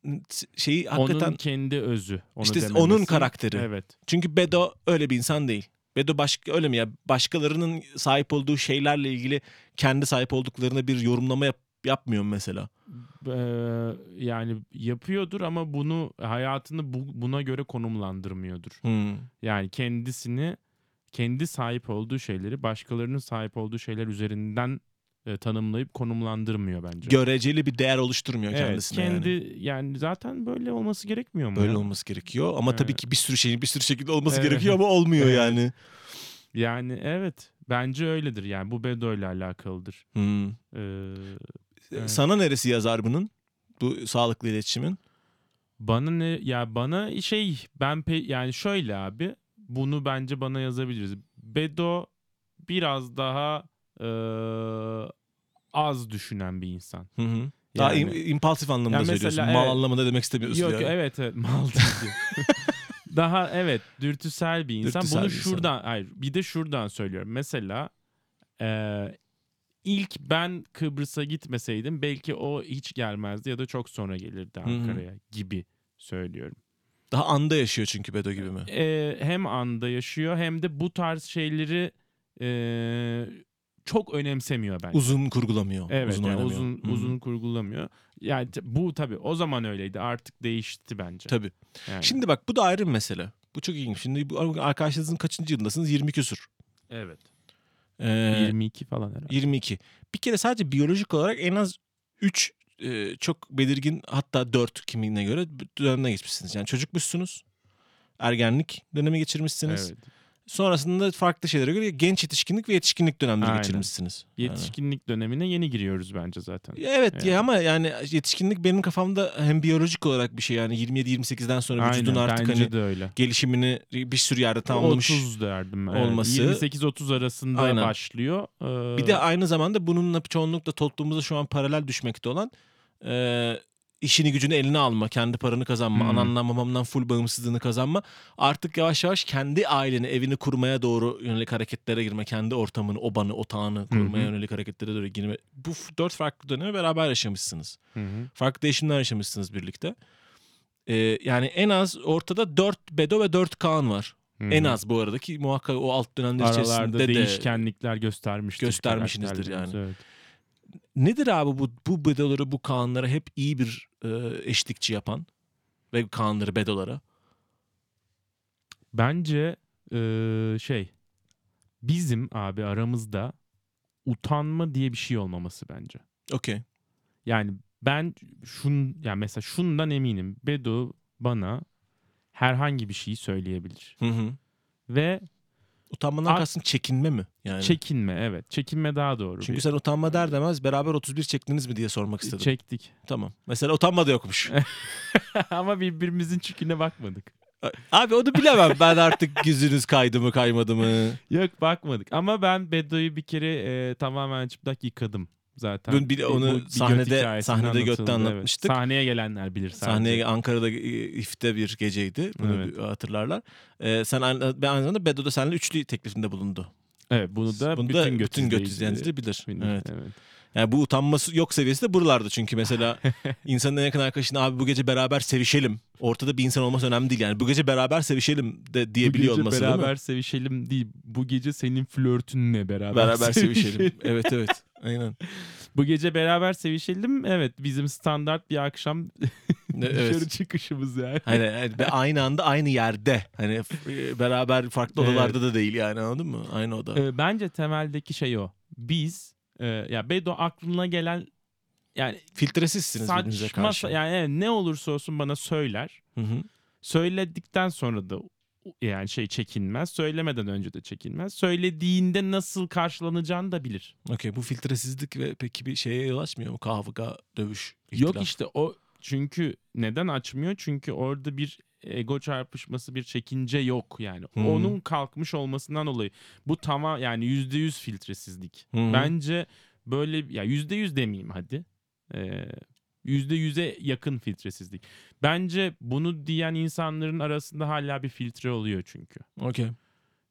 şeyi hakikaten Onun kendi özü. Onu İşte dememesi. onun karakteri. Evet. çünkü Bedo öyle bir insan değil. Bedo başka öyle mi ya? Başkalarının sahip olduğu şeylerle ilgili kendi sahip olduklarına bir yorumlama yap, yapmıyor mu mesela. Ee, yani yapıyordur ama bunu hayatını bu, buna göre konumlandırmıyordur. Hmm. Yani kendisini kendi sahip olduğu şeyleri başkalarının sahip olduğu şeyler üzerinden e, tanımlayıp konumlandırmıyor bence. Göreceli bir değer oluşturmuyor evet, kendisine kendi yani. yani. zaten böyle olması gerekmiyor mu? Böyle ya? olması gerekiyor ama tabii Evet. ki bir sürü şeyin bir sürü şekilde olması Evet. gerekiyor ama olmuyor Evet. yani. Yani evet bence öyledir yani bu Bedo ile alakalıdır. Hmm. Ee, Evet. Sana neresi yazar bunun? Bu sağlıklı iletişimin. Bana ne ya bana şey ben pe, yani şöyle abi bunu bence bana yazabiliriz. Bedo biraz daha e, az düşünen bir insan. Hı hı. Daha Yani- im- impulsif anlamında Ya mesela söylüyorsun. Mal evet. anlamında demek istemiyorsun. Yok yani. evet evet mal daha evet dürtüsel bir insan. Dürtüsel bunu bir insan. şuradan hayır bir de şuradan söylüyorum. Mesela e, ilk ben Kıbrıs'a gitmeseydim belki o hiç gelmezdi ya da çok sonra gelirdi. Ankara'ya gibi söylüyorum. Daha anda yaşıyor çünkü Bedo gibi mi? e, hem anda yaşıyor hem de bu tarz şeyleri e, çok önemsemiyor bence. Uzun kurgulamıyor. evet uzun yani oynamıyor. uzun uzun kurgulamıyor. Yani bu tabii o zaman öyleydi. Artık değişti bence. Tabii. Yani. Şimdi bak bu da ayrı bir mesele. Bu çok ilginç. Şimdi bu arkadaşlarınızın kaçıncı yılındasınız? 20 küsur. evet. Ee, 22 falan herhalde. 22. Bir kere sadece biyolojik olarak en az 3 çok belirgin hatta 4 kimliğine göre dönemden geçmişsiniz. Yani çocukmuşsunuz. Ergenlik dönemi geçirmişsiniz. Evet. Sonrasında farklı şeylere göre genç yetişkinlik ve yetişkinlik dönemleri Aynen. geçirmişsiniz. Yani. Yetişkinlik dönemine yeni giriyoruz bence zaten. Evet Yani. ya ama yani yetişkinlik benim kafamda hem biyolojik olarak bir şey yani 27-28'den sonra vücudun Aynen artık bence hani de öyle. gelişimini bir sürü yerde tamamlamış. 30 derdim. evet. olması- 28-30 arasında Aynen. başlıyor. Ee, Bir de aynı zamanda bununla çoğunlukla toplumumuzda şu an paralel düşmekte olan e, işini gücünü eline alma, kendi paranı kazanma, Hmm. anandan babamdan full bağımsızlığını kazanma. Artık yavaş yavaş kendi aileni, evini kurmaya doğru yönelik hareketlere girme. Kendi ortamını, obanı, otağını kurmaya hı. yönelik hareketlere doğru girme. Bu dört farklı dönemi beraber yaşamışsınız. Hı. Farklı değişimler yaşamışsınız birlikte. E, yani en az ortada dört Bedo ve dört Kaan var. Hı En az bu arada ki muhakkak o alt dönemler Aralarda içerisinde de değişkenlikler göstermiştir. göstermişsinizdir yani. Evet. Nedir abi bu bu bedoları bu Kaanlara hep iyi bir e, eşlikçi yapan ve Kaanları bedolara? Bence eee, şey bizim abi aramızda utanma diye bir şey olmaması bence. Okey. Yani ben şun yani mesela şundan eminim. Bedo bana herhangi bir şeyi söyleyebilir. Hı hı. Ve Utanmadan Ak- kastın çekinme mi? Yani. çekinme evet. Çekinme daha doğru. Çünkü Bir- sen utanma der demez beraber 31 çektiniz mi diye sormak istedim. çektik. Tamam. Mesela utanma da yokmuş. Ama birbirimizin çüküne bakmadık. Abi onu bilemem. Ben artık yüzünüz kaydı mı kaymadı mı? Yok bakmadık. Ama ben Bedo'yu bir kere e, tamamen çıplak yıkadım zaten. Dün bir- E, onu bir sahnede- sahnede götte anlatıldı, evet. anlatmıştık. Sahneye gelenler bilir sadece. Sahneye Ankara'da e, ifte bir geceydi. Bunu Evet. hatırlarlar. Ee, sen aynı, ben aynı zamanda Bedo da seninle üçlü teklifinde bulundu. Evet bunu da Bunu bütün da göt bütün göt izleyicileri izleyicileri bilir. bilir. Evet. evet. Yani bu utanması yok seviyesi de buralarda çünkü mesela insanın en yakın arkadaşına abi bu gece beraber sevişelim. Ortada bir insan olması önemli değil yani. Bu gece beraber sevişelim de diyebiliyor bu gece olması beraber değil sevişelim değil. Bu gece senin flörtünle beraber, Beraber sevişelim. evet evet. Aynen. bu gece beraber sevişelim. Evet bizim standart bir akşam Ne- dışarı evet. çıkışımız yani. Hani hani ve aynı anda aynı yerde. Hani f- beraber farklı Evet. odalarda da değil yani anladın mı? Aynı oda. Ee, bence temeldeki şey o. Biz e, ya Bedo aklına gelen yani Filtresizsiniz birbirinize saçma karşı. yani evet, ne olursa olsun bana söyler. Hı hı. Söyledikten sonra da yani şey çekinmez. Söylemeden önce de çekinmez. Söylediğinde nasıl karşılanacağını da bilir. Okey bu filtresizlik ve peki bir şeye yol açmıyor mu? Kavga, dövüş, Yok ihtilaf. işte o çünkü neden açmıyor? Çünkü orada bir ego çarpışması bir çekince yok yani. Hı. Onun kalkmış olmasından dolayı bu tamam yani yüzde yüz filtresizlik. Hı hı. Bence böyle ya yüzde yüz demeyeyim hadi. Ee, Yüzde yüze yakın filtresizlik. Bence bunu diyen insanların arasında hala bir filtre oluyor çünkü. Okey.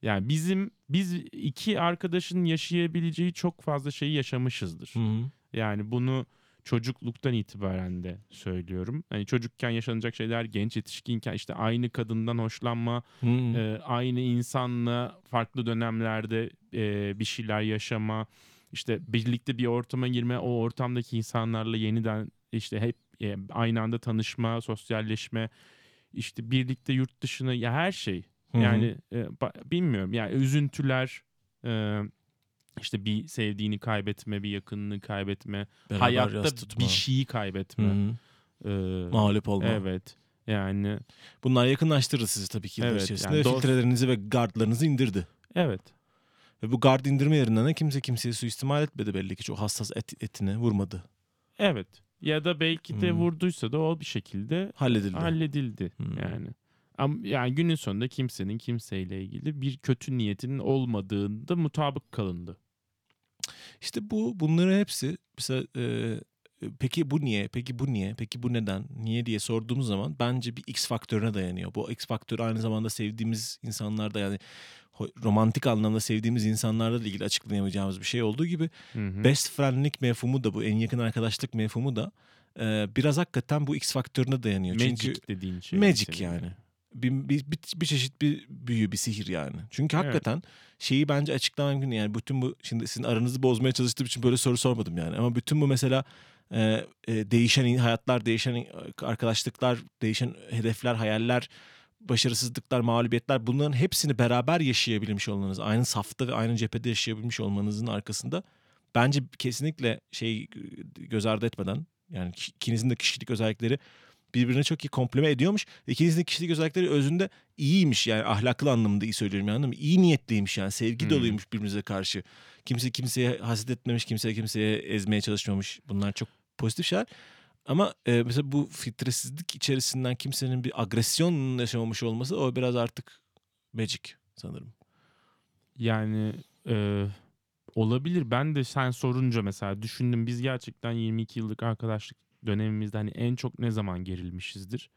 Yani bizim biz iki arkadaşın yaşayabileceği çok fazla şeyi yaşamışızdır. Hı hı. Yani bunu çocukluktan itibaren de söylüyorum. Hani çocukken yaşanacak şeyler genç yetişkinken işte aynı kadından hoşlanma, hı. e, aynı insanla farklı dönemlerde e, bir şeyler yaşama, işte birlikte bir ortama girme, o ortamdaki insanlarla yeniden işte hep e, aynı anda tanışma, sosyalleşme, işte birlikte yurt dışına ya her şey. Hı. Yani e, bilmiyorum yani üzüntüler, e, işte bir sevdiğini kaybetme, bir yakınını kaybetme, Beraber hayatta bir şeyi kaybetme. hı. E, Mağlup olma. evet. Yani Bunlar yakınlaştırır sizi tabii ki yıllar Evet, içerisinde. yani filtrelerinizi ve gardlarınızı indirdi. evet. Ve bu gard indirme yerinden de kimse kimseye suistimal etmedi belli ki. Çok hassas et, etine vurmadı. Evet. Ya da belki de Hmm. vurduysa da o bir şekilde Halledildi. halledildi Hmm. yani. Ama yani günün sonunda kimsenin kimseyle ilgili bir kötü niyetinin olmadığında mutabık kalındı. İşte bu bunların hepsi mesela e, peki bu niye? Peki bu niye? Peki bu neden? Niye diye sorduğumuz zaman bence bir X faktörüne dayanıyor. Bu X faktör aynı zamanda sevdiğimiz insanlarda yani romantik anlamda sevdiğimiz insanlarla da ilgili açıklayamayacağımız bir şey olduğu gibi Hı hı. best friendlik mefhumu da bu en yakın arkadaşlık mefhumu da e, biraz hakikaten bu X faktörüne dayanıyor. Magic Çünkü dediğin şey. Magic senin yani. Bir, bir, bir, bir çeşit bir büyü, bir sihir yani. Çünkü Evet. hakikaten şeyi bence açıklamam mümkün yani. Bütün bu şimdi sizin aranızı bozmaya çalıştığım için böyle soru sormadım yani. Ama bütün bu mesela e, e, değişen hayatlar, değişen in- arkadaşlıklar, değişen hedefler, hayaller, başarısızlıklar, mağlubiyetler bunların hepsini beraber yaşayabilmiş olmanız, aynı safta ve aynı cephede yaşayabilmiş olmanızın arkasında bence kesinlikle şey göz ardı etmeden yani ki- ikinizin de kişilik özellikleri birbirine çok iyi komplime ediyormuş. İkinizin de kişilik özellikleri özünde iyiymiş yani ahlaklı anlamda iyi söylüyorum yani mı? İyi niyetliymiş yani sevgi Hmm. doluymuş birbirinize karşı. Kimse kimseye haset etmemiş, kimse kimseye ezmeye çalışmamış. Bunlar çok pozitif şeyler. Ama e, mesela bu filtresizlik içerisinden kimsenin bir agresyon yaşamamış olması o biraz artık magic sanırım. Yani e, olabilir. Ben de sen sorunca mesela düşündüm. Biz gerçekten 22 yıllık arkadaşlık dönemimizde hani en çok ne zaman gerilmişizdir?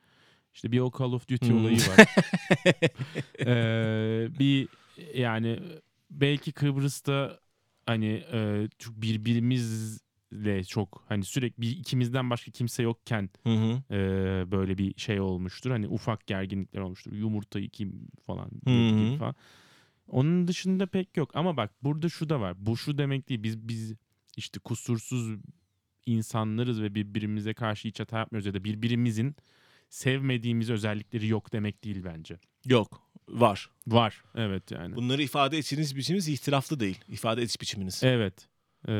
İşte bir o Call of Duty Hmm. olayı var. Ee, bir yani belki Kıbrıs'ta hani e, birbirimizle çok hani sürekli bir ikimizden başka kimse yokken Hı hı. e, böyle bir şey olmuştur. Hani ufak gerginlikler olmuştur. Yumurtayı kim falan Hı hı. falan. Onun dışında pek yok. Ama bak burada şu da var. Bu şu demek değil. Biz biz işte kusursuz insanlarız ve birbirimize karşı hiç hata yapmıyoruz ya da birbirimizin sevmediğimiz özellikleri yok demek değil bence. Yok. Var. Var. Evet yani. Bunları ifade ettiğiniz biçiminiz ihtilaflı değil. İfade ediş biçiminiz. Evet. Ee,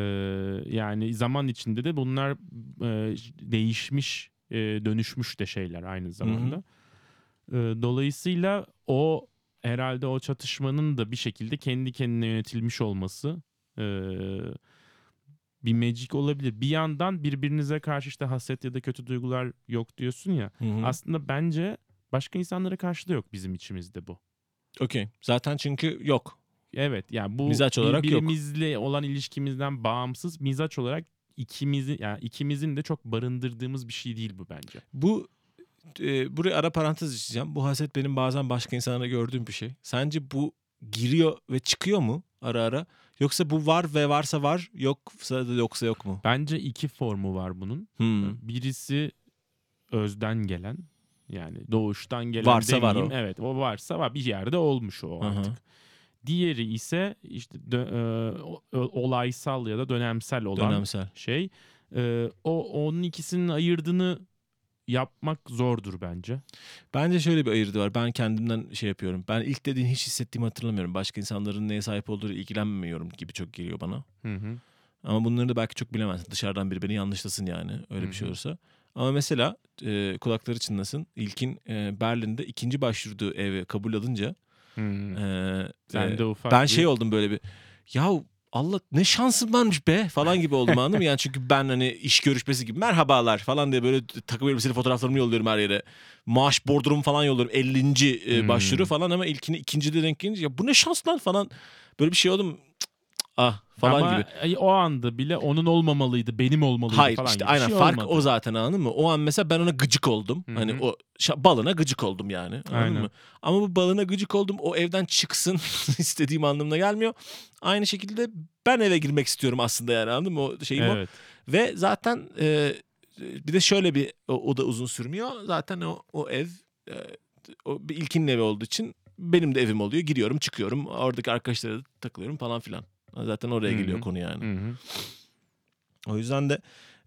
yani zaman içinde de bunlar e, değişmiş, e, dönüşmüş de şeyler aynı zamanda. Ee, dolayısıyla o herhalde o çatışmanın da bir şekilde kendi kendine yönetilmiş olması e, bir magic olabilir. Bir yandan birbirinize karşı işte haset ya da kötü duygular yok diyorsun ya. Hı hı. Aslında bence başka insanlara karşı da yok bizim içimizde bu. Okey. Zaten çünkü yok. Evet yani bu Mizaç olarak yok. birbirimizle olan ilişkimizden bağımsız mizaç olarak ikimizin yani ikimizin de çok barındırdığımız bir şey değil bu bence. Bu e, buraya ara parantez açacağım. Bu haset benim bazen başka insanlarda gördüğüm bir şey. Sence bu giriyor ve çıkıyor mu ara ara? Yoksa bu var ve varsa var, yoksa da yoksa yok mu? Bence iki formu var bunun. Hmm. Birisi özden gelen yani doğuştan gelen Varsa var o. Evet o varsa var bir yerde olmuş o artık. Diğeri ise işte dö- e, o- olaysal ya da dönemsel olan Dönemsel. şey. E, o onun ikisinin ayırdığını yapmak zordur bence. Bence şöyle bir ayırdı var. Ben kendimden şey yapıyorum. Ben ilk dediğin hiç hissettiğimi hatırlamıyorum. Başka insanların neye sahip olduğu ilgilenmiyorum gibi çok geliyor bana. Hı hı. Ama bunları da belki çok bilemezsin. Dışarıdan biri beni yanlışlasın yani. Öyle Hı bir şey olursa. Ama mesela e, kulakları çınlasın. İlkin e, Berlin'de ikinci başvurduğu eve kabul alınca Hı. e, Sen e, de ufak ben bir- şey oldum böyle bir ya Allah ne şansım varmış be falan gibi oldum anladın mı? Yani çünkü ben hani iş görüşmesi gibi merhabalar falan diye böyle takım elbiseli fotoğraflarımı yolluyorum her yere. Maaş bordromu falan yolluyorum 50. e, Hmm. başvuru falan ama ilkini ikincide denk gelince ya bu ne şans lan falan böyle bir şey oldum. Ah falan Ama gibi. ay- o anda bile onun olmamalıydı, benim olmalıydı Hayır falan işte gibi bir aynen şey fark olmadı. o zaten anladın mı? O an mesela ben ona gıcık oldum. Hı Hani o balına gıcık oldum yani. Anladın Aynen. mı? Ama bu balına gıcık oldum o evden çıksın istediğim anlamına gelmiyor. Aynı şekilde ben eve girmek istiyorum aslında yani anladın mı? O şeyim o. Evet. Ve zaten e, bir de şöyle bir o, o da uzun sürmüyor. Zaten o, o ev e, o bir ilkinin evi olduğu için benim de evim oluyor. Giriyorum çıkıyorum. Oradaki arkadaşlara da takılıyorum falan filan. Zaten oraya Hı hı. geliyor konu yani. Hı hı. O yüzden de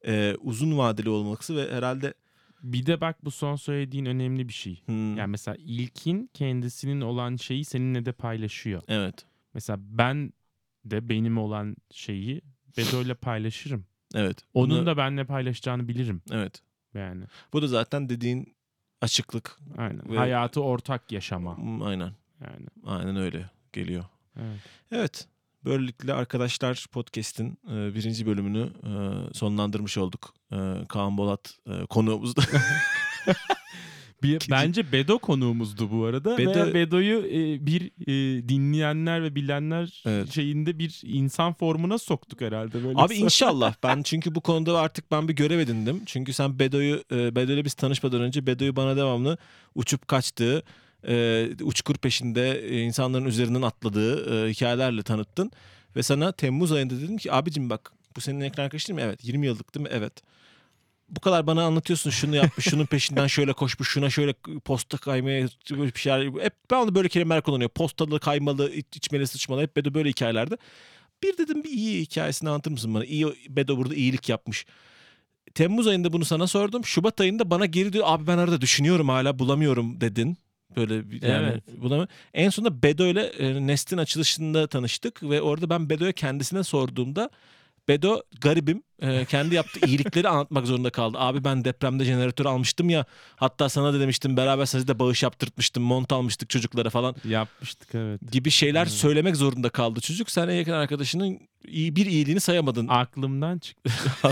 e, uzun vadeli olması ve herhalde Bir de bak bu son söylediğin önemli bir şey. hmm, Yani mesela ilkin kendisinin olan şeyi seninle de paylaşıyor. evet Mesela ben de benim olan şeyi Bedo'yla paylaşırım. evet. Onun Bunu- da benimle paylaşacağını bilirim evet. yani. Bu da zaten dediğin açıklık. Aynen. Ve- Hayatı ortak yaşama Aynen. yani. Aynen öyle geliyor. Evet. Evet. Böylelikle arkadaşlar podcast'in e, birinci bölümünü e, sonlandırmış olduk. E, Kaan Bolat konuğumuzda. Bir, İkinci- bence Bedo konuğumuzdu bu arada. Bedo- Ve Bedo'yu e, bir e, dinleyenler ve bilenler Evet. şeyinde bir insan formuna soktuk herhalde. Böyle Abi inşallah. Ben çünkü bu konuda artık ben bir görev edindim. Çünkü sen Bedo'yu, e, Bedo'yla biz tanışmadan önce Bedo'yu bana devamlı uçup kaçtığı, e, uçkur peşinde e, insanların üzerinden atladığı e, hikayelerle tanıttın. Ve sana Temmuz ayında dedim ki abicim bak bu senin ekran arkadaşın değil mi? Evet. 20 yıllık değil mi? Evet. Bu kadar bana anlatıyorsun şunu yapmış, şunun peşinden şöyle koşmuş, şuna şöyle posta kaymaya böyle bir şeyler. Hep ben de böyle kelimeler kullanıyor. Postalı, kaymalı, iç- içmeli, sıçmalı hep Bedo böyle hikayelerde. Bir dedim bir iyi hikayesini anlatır mısın bana? İyi Bedo burada iyilik yapmış. Temmuz ayında bunu sana sordum. Şubat ayında bana geri diyor abi ben arada düşünüyorum hala bulamıyorum dedin. Böyle bir- yani Evet. bulamı- En sonunda Bedo ile Nest'in açılışında tanıştık ve orada ben Bedo'ya kendisine sorduğumda Bedo garibim e, kendi yaptığı iyilikleri anlatmak zorunda kaldı. Abi ben depremde jeneratör almıştım ya hatta sana da demiştim beraber size bağış yaptırtmıştım mont almıştık çocuklara falan Yapmıştık evet. gibi şeyler Evet. söylemek zorunda kaldı çocuk. Sen en yakın arkadaşının iyi bir iyiliğini sayamadın. Aklımdan çıktı.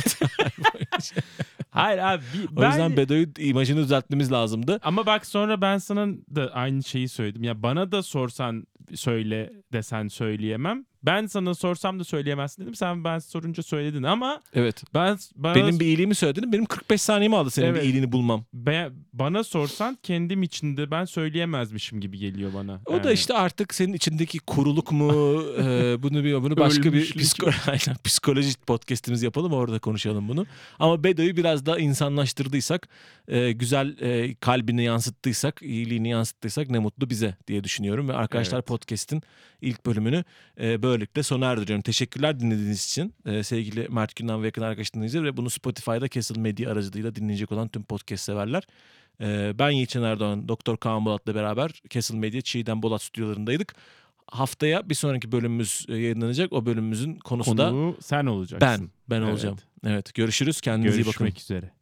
Hayır abi bir- o yüzden ben Bedo'yu imajını düzeltmemiz lazımdı. ama bak sonra ben sana da aynı şeyi söyledim. Ya bana da sorsan söyle desen söyleyemem. Ben sana sorsam da söyleyemezsin dedim. Sen ben sorunca söyledin ama Evet. ben bana Benim bir iyiliğimi söyledin. Benim 45 saniyemi aldı senin Evet. bir iyiliğini bulmam. be- bana sorsan kendim içinde ben söyleyemezmişim gibi geliyor bana. O da Yani. işte artık senin içindeki kuruluk mu e, bunu bir bunu başka bir Ölmüşlük. psiko Aynen, psikoloji podcast'imiz yapalım orada konuşalım bunu. Ama Bedo'yu biraz daha insanlaştırdıysak, e, güzel e, kalbini yansıttıysak, iyiliğini yansıttıysak ne mutlu bize diye düşünüyorum ve arkadaşlar Evet. Podcast'in ilk bölümünü e, böylelikle sona erdiriyorum. Teşekkürler dinlediğiniz için. E, sevgili Mert Günden ve yakın arkadaş dinleyiciler ve bunu Spotify'da Castle Media aracılığıyla dinleyecek olan tüm podcast severler. E, ben Yiğitcan Erdoğan, Doktor Kaan Bolat'la beraber Castle Media Çiğdem Bolat stüdyolarındaydık. haftaya bir sonraki bölümümüz e, yayınlanacak. O bölümümüzün konusu da Konu sen olacaksın. ben. Ben Evet. olacağım. Evet görüşürüz. Kendinize iyi bakın. Görüşmek üzere.